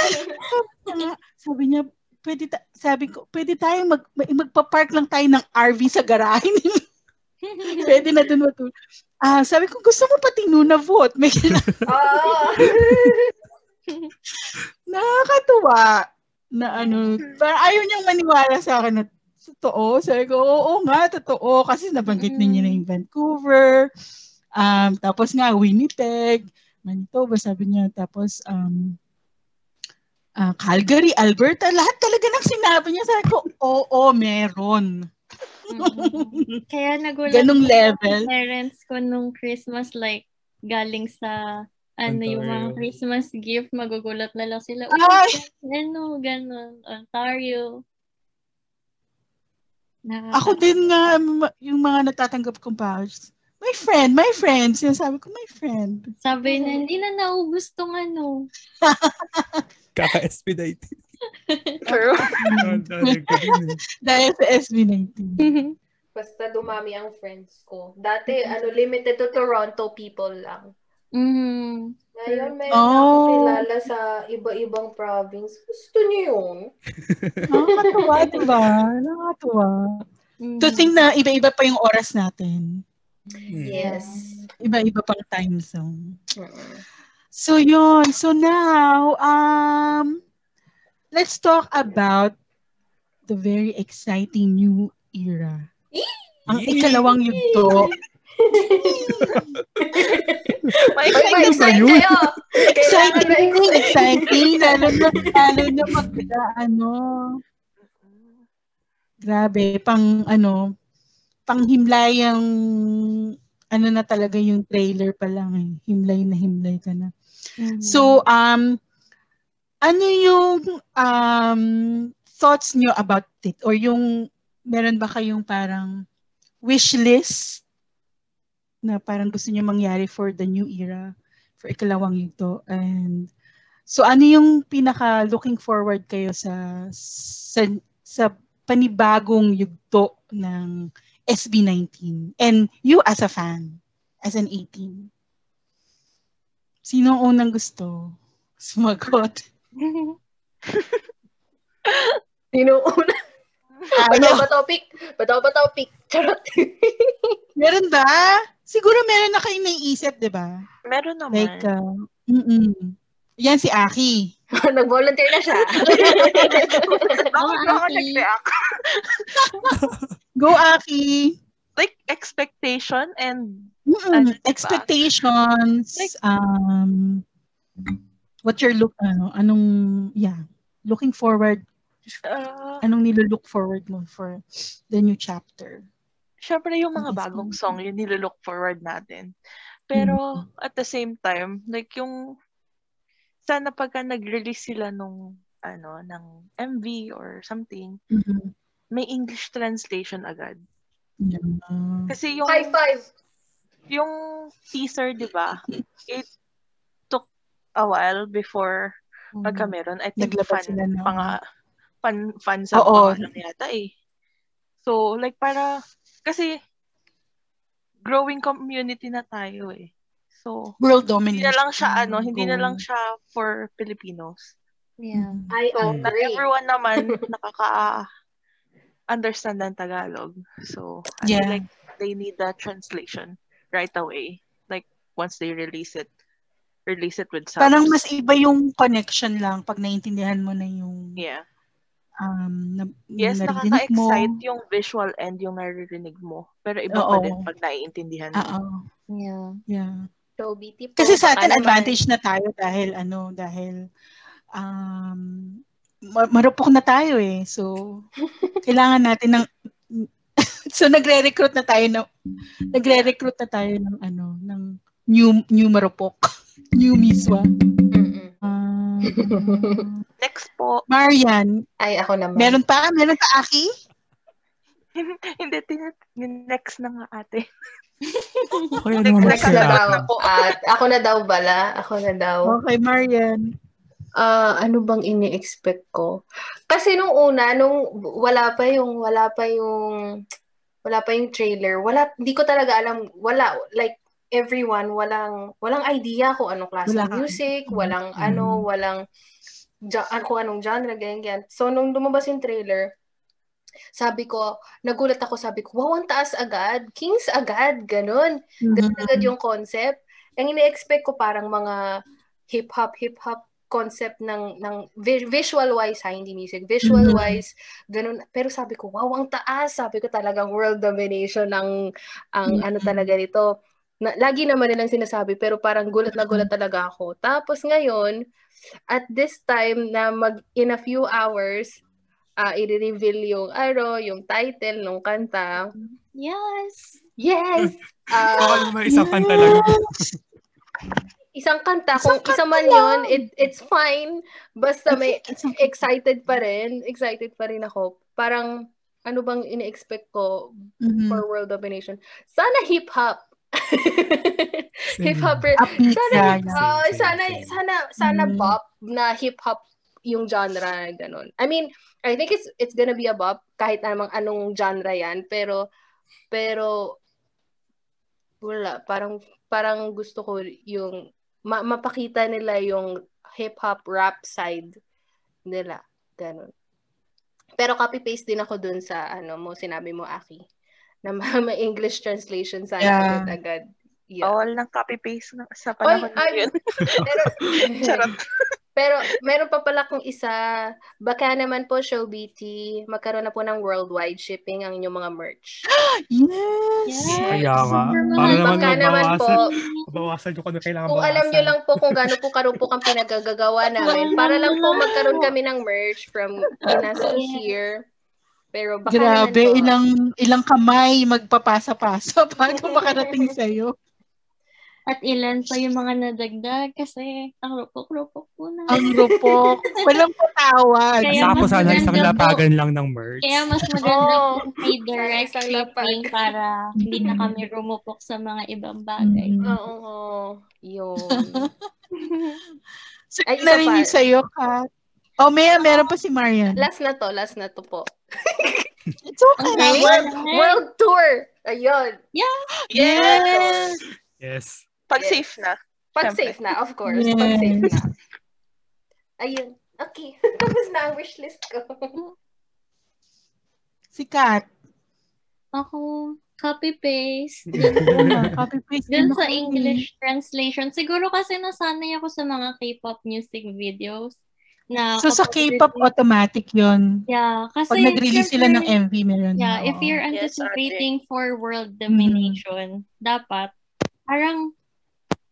Sabi niya, pwede ta- sabi ko, pwede tayong mag, mag- magpa-park lang tayo ng RV sa garahe. pwede na doon matulog. Ah, sabi ko, gusto mo pati Nunavut. May kilala. Oo. Nakakatuwa na ano, parang ayaw niyang maniwala sa akin na totoo. Sabi ko, oo nga, totoo. Kasi nabanggit niya na yung Vancouver. Um, tapos nga, Winnipeg, Manitoba, sabi niya. Tapos, um, ah, Calgary, Alberta, lahat talaga ng sinabi niya. Sabi ko, oo, meron. Kaya nagulat Ganong level. parents ko nung Christmas like galing sa ano yung mga Ontario. Christmas gift, magugulat na lang sila. Ay! Ano, ganun. Ontario. Nakaka- Ako din nga, yung mga natatanggap kong pouch. My friend, my friend. Sinasabi ko, my friend. Sabi na, hindi na naubos tong ano. Kaka-SB19. True. Dahil sa SB19. Basta dumami ang friends ko. Dati, ano, limited to Toronto people lang. Mhm. Ngayon, may Oh. kilala sa iba-ibang province. Gusto niyo yun? Nakakatuwa, diba? Nakakatuwa. Mhm. To think na iba-iba pa yung oras natin. Yes. Iba-iba pang time zone. So yun. So now, um, let's talk about the very exciting new era. Ang ikalawang yugto. May yun? kayo! Exciting, exciting. Lalo na, lalo na mag, ano, grabe, pang, ano, pang himlayang, ano na talaga yung trailer pa lang eh. Himlay na himlay ka na. Mhm. So, um, ano yung um, thoughts nyo about it? Or yung, meron ba kayong parang wish list na parang gusto nyo mangyari for the new era, for ikalawang yugto? And so, ano yung pinaka looking forward kayo sa sa, sa panibagong yugto ng SB19? And you as a fan, as an 18? Sino ang unang gusto? Sumagot. Sino una? Ano? Ba topic? Bato ba topic? Charot. Meron ba? Siguro meron na kayong naiisip, di ba? Meron naman. Like, uh, mm Yan si Aki. Nag-volunteer na siya. Bakit ba ako Aki. nag-react? Go, Aki. Like, expectation and Mm-mm. Ano, diba? Expectations. Like- um, what you're look, ano, anong, yeah, looking forward, uh, anong nilo-look forward mo for the new chapter? syempre yung mga bagong song, yun nilolook forward natin. Pero, at the same time, like yung, sana pagka nag-release sila nung, ano, ng MV or something, Mhm. may English translation agad. Yan. Kasi yung, High five. yung teaser, di ba, it a while before pagka meron. I think Naglabas fan, sila ng- panga, fan, fan sa Oo. lang yata eh. So, like, para, kasi, growing community na tayo eh. So, World hindi domination. na lang siya, ano, hindi na lang siya for Filipinos. Yeah. I So, not agree. everyone naman nakaka-understand ng Tagalog. So, I feel Yeah. like they need that translation right away. Like, once they release it, release it with subs. Parang mas iba yung connection lang pag naintindihan mo na yung Yeah. um, na, Yes, naririnig mo. nakaka-excite yung visual and yung naririnig mo. Pero iba pa Oo. din pag naiintindihan mo. Oo. Yeah. Yeah. So, BT po. Kasi sa atin, advantage na tayo dahil ano, dahil um, ma- marupok na tayo eh. So, kailangan natin ng so nagre-recruit na tayo ng nagre-recruit na tayo ng ano ng new new marupok new miswa. Ah, Next po, Marian Ay, ako naman. meron pa meron pa Aki hindi, tin- next na nga ate. Okay, Next, next na daw. Po. At ako na daw bala. Ako na daw. okay Marian Ah, ano bang ini-expect ko? Kasi nung una, nung wala pa yung wala pa yung wala pa yung trailer, wala hindi ko talaga alam, wala like everyone walang walang idea kung anong klase Wala ng music, Mm. walang ano, walang ja, ah, kung anong genre ganyan, ganyan. So nung lumabas yung trailer, sabi ko, nagulat ako, sabi ko, wow, ang taas agad, Kings agad, ganun. Ganun Mhm. agad yung concept. Ang ini-expect ko parang mga hip-hop, hip-hop concept ng ng vi- visual wise ha, hindi music. Visual Mhm. wise, ganun. Pero sabi ko, wow, ang taas. Sabi ko talagang world domination ng ang ano talaga nito. Na, lagi naman nilang sinasabi pero parang gulat na gulat talaga ako. Tapos ngayon, at this time na mag in a few hours, ah i-reveal yung ano, yung title ng kanta. Yes. Yes. Baka Ah, naman isang kanta lang. isang kanta kung isa man 'yon, it, it's fine. Basta may excited pa rin. Excited pa rin ako. Parang ano bang ine-expect ko Mhm. for world domination? Sana hip-hop. hip-hop. Upbeat Sana, sana. Same, sana, sana, sana Mm. bop na hip-hop yung genre, ganun. I mean, I think it's it's gonna be a bop kahit namang anong genre yan, pero, pero, wala, parang, parang gusto ko yung, ma- mapakita nila yung hip-hop rap side nila, ganun. Pero copy-paste din ako dun sa, ano mo, sinabi mo, Aki, na ma- may English translation sana Yeah. agad-agad. Yeah. Bawal ng copy-paste na- sa Oy, panahon ay, ngayon. pero, Charot. pero meron pa pala kung isa, baka naman po, Show BT, magkaroon na po ng worldwide shipping ang inyong mga merch. Yes. Kaya nga. Para naman Baka naman po, mabawasan. Bawasan yung kung ano kailangan kung alam nyo bawasan. lang po kung gaano po karupok ang pinagagagawa namin, para lang po magkaroon kami ng merch from Pinas to Yes. here. Pero baka Grabe, po, ilang ilang kamay magpapasa-pasa bago makarating sa'yo. At ilan pa yung mga nadagdag kasi ang rupok-rupok po na. Ang rupok. Walang patawad. Kaya Saka po mas sana isang po. lapagan lang ng merch. Kaya mas maganda Oo. kung may direct lapag. para hindi na kami rumupok sa mga ibang bagay. Mm. oo, yun. So, Ay, isa narinig pa. sa'yo, Kat. Oh, may meron pa si Marian. Last na to, last na to po. It's okay. Ang World, world tour! Ayun. Yes. Yes. Pag Yes. safe na. Pag Siyempre. safe na, of course. Pag safe Yes. na. Ayun. Okay. Tapos na ang wishlist ko. Si Kat. Ako, copy-paste. Copy-paste Dun din sa ako eh. English translation. Siguro kasi nasanay ako sa mga K-pop music videos. Na So, sa K-pop, automatic yun. Yeah, kasi Pag nag-release sila ng MV, meron. Yeah, na, if you're Yes, anticipating for world domination, dapat parang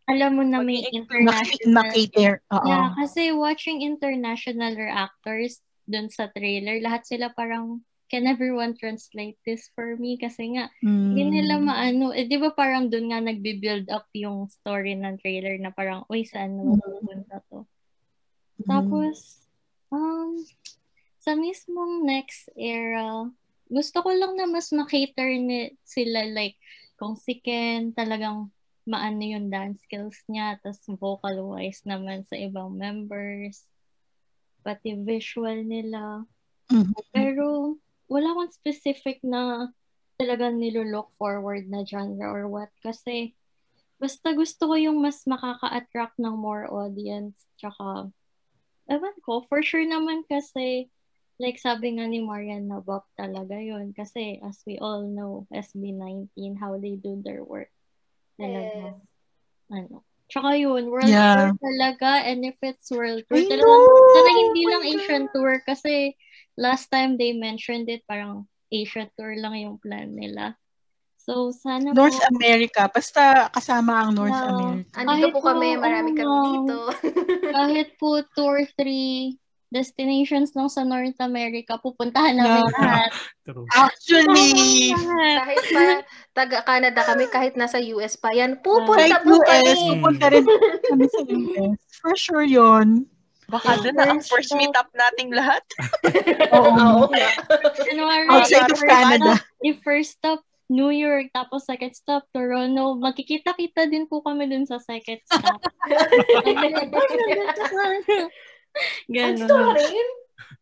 alam mo na may international. Makater. Oo. Yeah, kasi watching international actors dun sa trailer, lahat sila parang can everyone translate this for me? Kasi nga, Mm. hindi nila maano. Eh, di ba parang dun nga nagbi-build up yung story ng trailer na parang, uy, saan na mapupunta to? Mm. Tapos, um, sa mismong next era, gusto ko lang na mas makater ni sila like kung si Ken talagang maano yung dance skills niya tas vocal wise naman sa ibang members pati visual nila Mhm. pero wala akong specific na talagang nilo-look forward na genre or what kasi basta gusto ko yung mas makaka-attract ng more audience tsaka ewan ko for sure naman kasi like sabi nga ni Marian na bop talaga yun. Kasi as we all know SB19 how they do their work. Talaga. Ano. Tsaka yun world Yeah. tour talaga and if it's world tour I sana hindi Oh lang my Asian tour kasi last time they mentioned it parang Asia tour lang yung plan nila so sana North po, America. Basta kasama ang North Yeah. America. Andito Kahit po kami, po, marami kami ano, dito. kahit po two or three destinations lang sa North America, pupuntahan namin Yeah. lahat. Actually, kahit pa taga-Canada kami, kahit nasa US pa yan, pupunta kahit po US, kami. pupunta rin kami sa US. For sure yun. Baka Yeah, doon na ang first meetup nating lahat. Oo. January, Outside of Canada. If first stop, New York, tapos second stop, Toronto. Magkikita-kita din po kami dun sa second stop. Ganon. rin.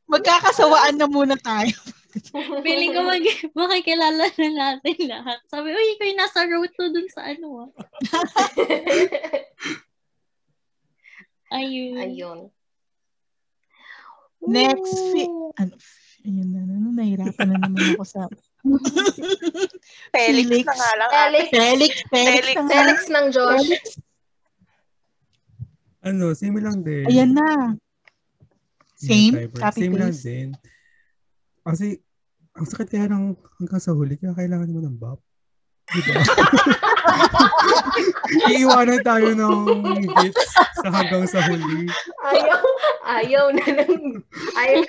Magkakasawaan na muna tayo. Feeling ko mag makikilala na natin lahat. Sabi, uy, ikaw yung nasa road to dun sa ano ah. Ayun. Ayun. Next, fi- ano, ayun na, ano, nahirapan na naman ako sa... Felix, Felix. na nga lang. Felix. Felix, Felix, Felix. Felix ng Josh. Felix. Ano, same lang din. Ayan na. Same, copy Same lang paste. din. Kasi, ang sakit kaya ng hanggang sa huli, kaya kailangan mo ng bop. Diba? Iiwanan tayo ng hits sa hanggang sa huli. ayaw, ayaw na lang. Ayaw.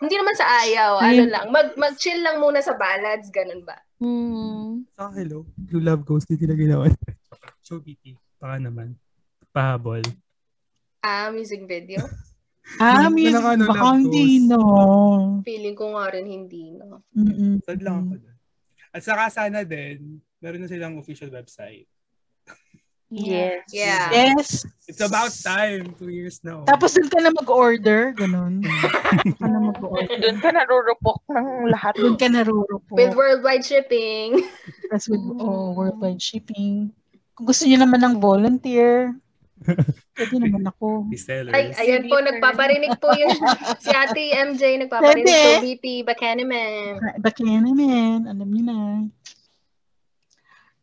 Hindi naman sa ayaw. Ano lang. Mag, mag-chill lang muna sa ballads. Ganun ba? Hmm. Sa hello, you love ghost, hindi na ginawa. So, PT, baka naman. Pahabol. Ah, music video. Ah, music, walang ano, baka hindi, no. Feeling ko nga rin hindi, no? Mm-mm. Sad lang ako dun. At saka sana din, meron na silang official website. Yes. Yeah. Yes. It's about time. Two years now. Tapos doon ka na mag-order, ganun. Doon ka na mag-order. Doon ka narurupok ng lahat. Doon ka narurupok. With worldwide shipping. Tapos with oh, worldwide shipping. Kung gusto niyo naman ng volunteer, pwede naman ako. Resellers. Ay, ayan po, nagpaparinig po yung si Ate MJ, nagpaparinig po, BP, Bakaneman. Bakit naman, alam niyo na.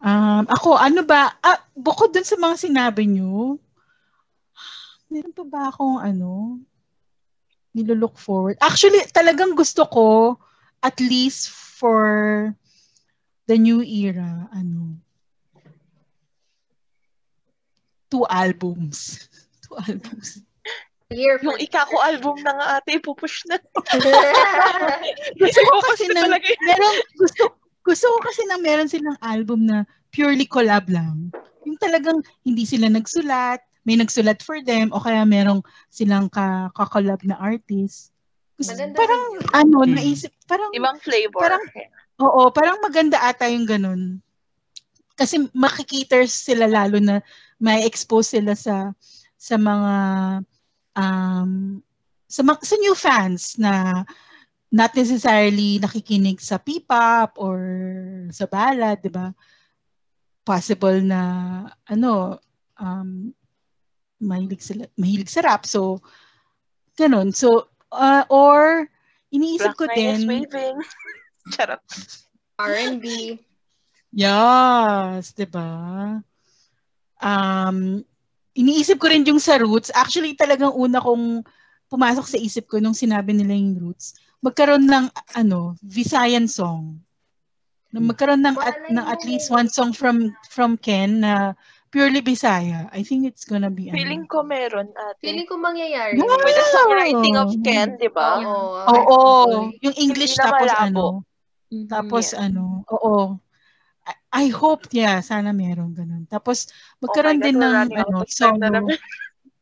Um, ako, ano ba, ah, bukod dun sa mga sinabi niyo, meron pa ba akong ano, nilook forward? Actually, talagang gusto ko, at least for the new era, ano, two albums. two albums. Year Yung Ikako album na nga ate, pupush na. Gusto ko kasi na ng, talaga yun. meron, gusto, gusto ko kasi nang meron silang album na purely collab lang. Yung talagang hindi sila nagsulat, may nagsulat for them, o kaya merong silang ka- kakolab na artist. Gusto, Maganda parang, yun. ano, Hmm. naisip, parang, Ibang flavor. Parang- oo, parang maganda ata yung ganun. Kasi makikiters sila lalo na may expose sila sa sa mga um, sa, mga, sa new fans na not necessarily nakikinig sa P-pop or sa ballad, 'di ba? Possible na ano um mahilig sila mahilig sa rap. So ganun. So uh, or iniisip Black ko din waving. Charot. R&B. Yes, 'di ba? Um iniisip ko rin yung sa roots. Actually, talagang una kong pumasok sa isip ko nung sinabi nila yung roots. Magkaroon ng ano, Visayan song. Na magkaroon ng at, ng at least one song from from Ken na purely Bisaya. I think it's gonna be ano. Feeling ko meron ate. Feeling ko mangyayari. Yeah. With the songwriting of Ken, di ba? Oo. Oo, yung English Hindi tapos ano, Mhm. Tapos Yeah. ano, oo. I, I hope, yeah, sana meron ganun. Tapos magkaroon Oh God, din ng ano, solo,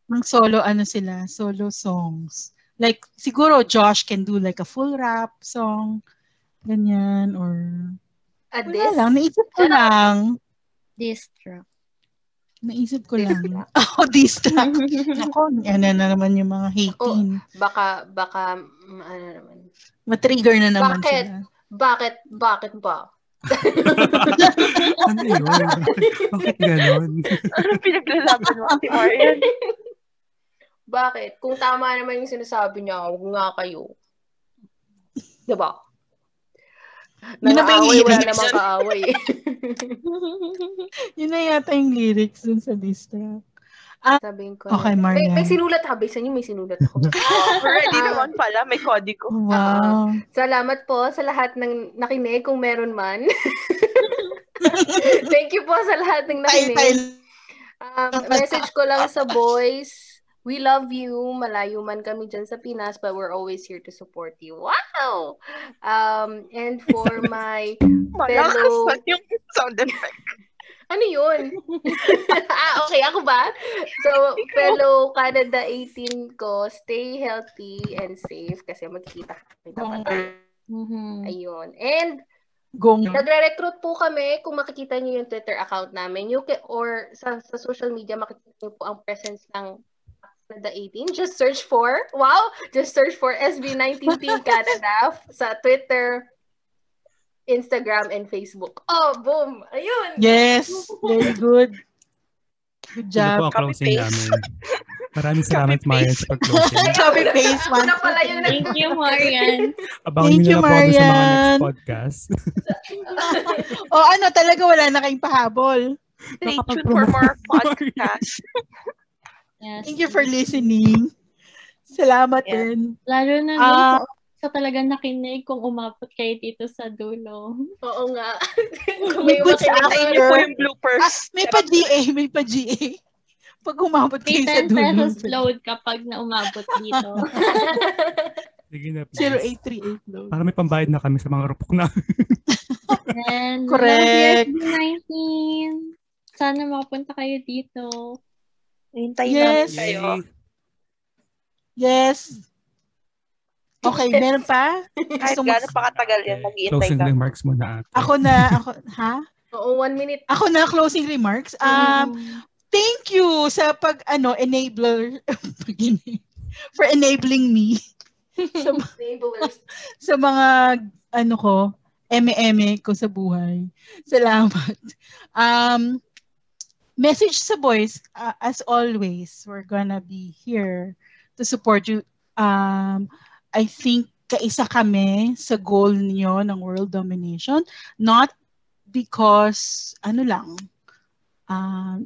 ng solo ano sila, solo songs. Like siguro Josh can do like a full rap song, ganyan or At wala this, lang, naisip ko lang. Diss track. Naisip ko Diss lang. track. Oh, diss track. Ako, yan na naman yung mga hating. baka, baka, ano naman. Matrigger na naman Bakit? sila. Bakit, bakit ba? ano yun? Bakit ganon? Ano pinaglalaban mo, Ate Marian? Bakit? Kung tama naman yung sinasabi niya, huwag nga kayo. Diba? Yun na ba yung Nang-aaway, wala lyrics? namang kaaway. Yun na yata yung lyrics dun sa diss track. Sabihin ko. Okay, Marian. May, may sinulat ha. Bisa niyo may sinulat ako. Ready Ah. naman pala, may kodigo. Wow. Salamat po sa lahat ng nakinig kung meron man. Thank you po sa lahat ng nakinig. Um, message ko lang sa boys. We love you. Malayo man kami dyan sa Pinas, but we're always here to support you. Wow! Um, and for my Malakas fellow... pa yung sound effect. Ano yun? ah, okay. Ako ba? So, fellow Canada 18 ko, stay healthy and safe kasi magkikita kami dapat tayo. Mhm. Ayun. And Gong. nagre-recruit po kami kung makikita niyo yung Twitter account namin. You can, or sa, sa social media, makikita niyo po ang presence ng Canada 18. Just search for, wow! Just search for SB19 Team Canada sa Twitter, Instagram, and Facebook. Oh, boom! Ayun! Yes, very good. Good Ito po job. ang closing namin. Maraming salamat. Marian, sa pag-closing. Copy paste one. na pala yung nag- Thank you, Marian. Abangan Thank nyo you, na po ako sa mga Marian. next podcast. o ano, talaga wala na kayong pahabol. Stay tuned for more podcasts. Yes. Thank you for listening. Salamat Yeah. din. Lalo na dun sa talagang nakinig kung umabot kayo dito sa dulo. Oo nga. May after. Ayun po yung bloopers. Ah, may pa GA, may pa GA. Pag umabot kayo sa 10 dulo. pesos load kapag na umabot dito. Sige na, please. 0838 load. Para may pambayad na kami sa mga rupok na. And Correct. love you, 19. Sana makapunta kayo dito. Hintayin Yes. namin kayo. Yes. Okay, meron pa? Kahit gano'n pa katagal yan, mag-iintay Closing ka. remarks mo na ate. Ako na, ako, ha? Oo, one minute. Ako na closing remarks. Um, thank you sa pag, ano, enabler, for enabling me sa, Enablers. sa mga, ano ko, eme-eme ko sa buhay. Salamat. Um, message sa boys, uh, as always, we're gonna be here to support you. Um, I think kaisa kami sa goal niyo ng world domination. Not because, ano lang, um,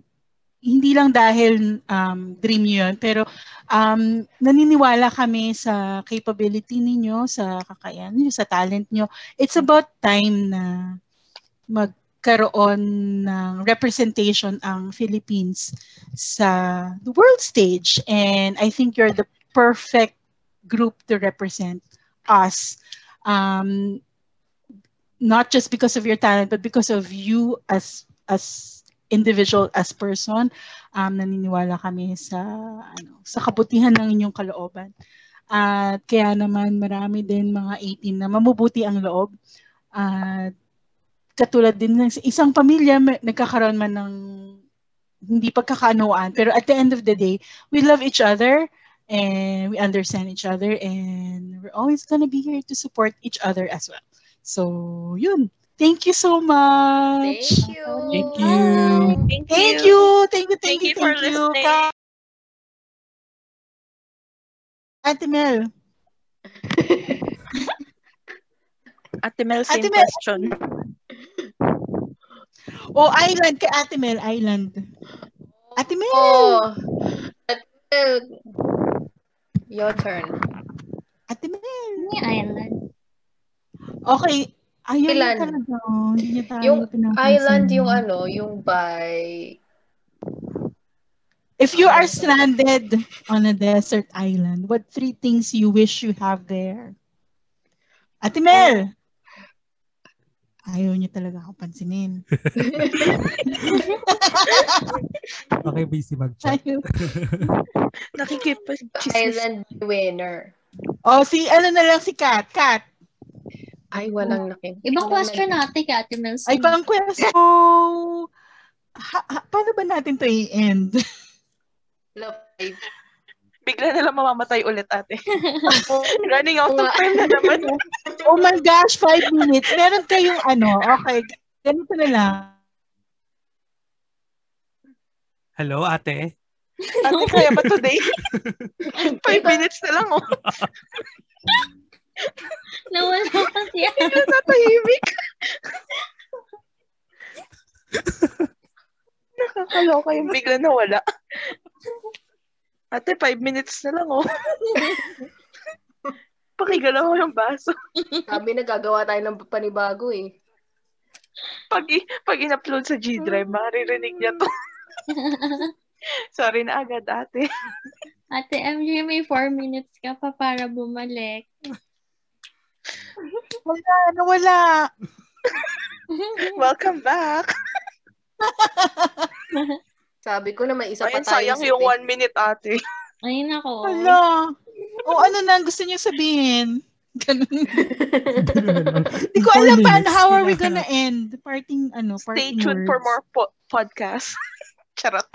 hindi lang dahil um, dream niyo yun, pero um, naniniwala kami sa capability ninyo, sa kakayahan niyo, sa talent niyo. It's about time na magkaroon ng representation ang Philippines sa the world stage. And I think you're the perfect group to represent us. Um, not just because of your talent, but because of you as as individual, as person. Um, naniniwala kami sa ano sa kabutihan ng inyong kalooban. At kaya naman marami din mga 18 na mamubuti ang loob. At katulad din ng isang pamilya may- nagkakaroon man ng hindi pagkakaunawaan pero at the end of the day we love each other and we understand each other and we're always gonna be here to support each other as well so yun thank you so much Thank you. Thank you. Thank you. thank you thank you thank, Thank you you for thank you listening. Ka- Ate Mel Ate Mel, same Ate Mel. question. Oh island kay Ate Mel island Ate Mel Oh. Well, Your turn. Ate Mel Ni island. okay ayun Ilan? na talaga hindi niya tayo Yung. Island yung ano, yung by... If you are stranded on a desert island, what three things you wish you have there? Ate Mel! Ayaw niya talaga ako pansinin. Okay, busy mag-chat. Nakikipag-chismis. Island winner. O, si ano na lang si Kat. Kat. Ay, walang nakin. Ibang question natin kay Ate Mel. Ay, pang question. Ha, ha, paano ba natin to i-end? Live. Bigla na lang mamamatay ulit ate. Running out of time na naman. oh my gosh, five minutes. Meron kayong ano, okay. Ganito na lang. Hello, ate. Ate, kaya ba today? Five minutes na lang, oh. Nawala pa siya. Bigla natahimik. Nakakaloka yung bigla nawala. Ate, five minutes na lang, oh. Pakigalaw ko yung baso. Sabi na gagawa tayo ng panibago eh. Pag, i- pag in-upload sa G-Drive, maririnig niya to. Sorry na agad, ate. Ate MJ, may 4 minutes ka pa para bumalik. Wala, nawala. Welcome back. Sabi ko na may isa pa Ayun, tayo. sayang yung one minute, ate. Ay, nako. Wala. O ano na ang gusto niyo sabihin? Ganun. Hindi ko alam paano, how are we gonna end? Parting, ano, Stay parting tuned for words. more po- podcasts. Charot.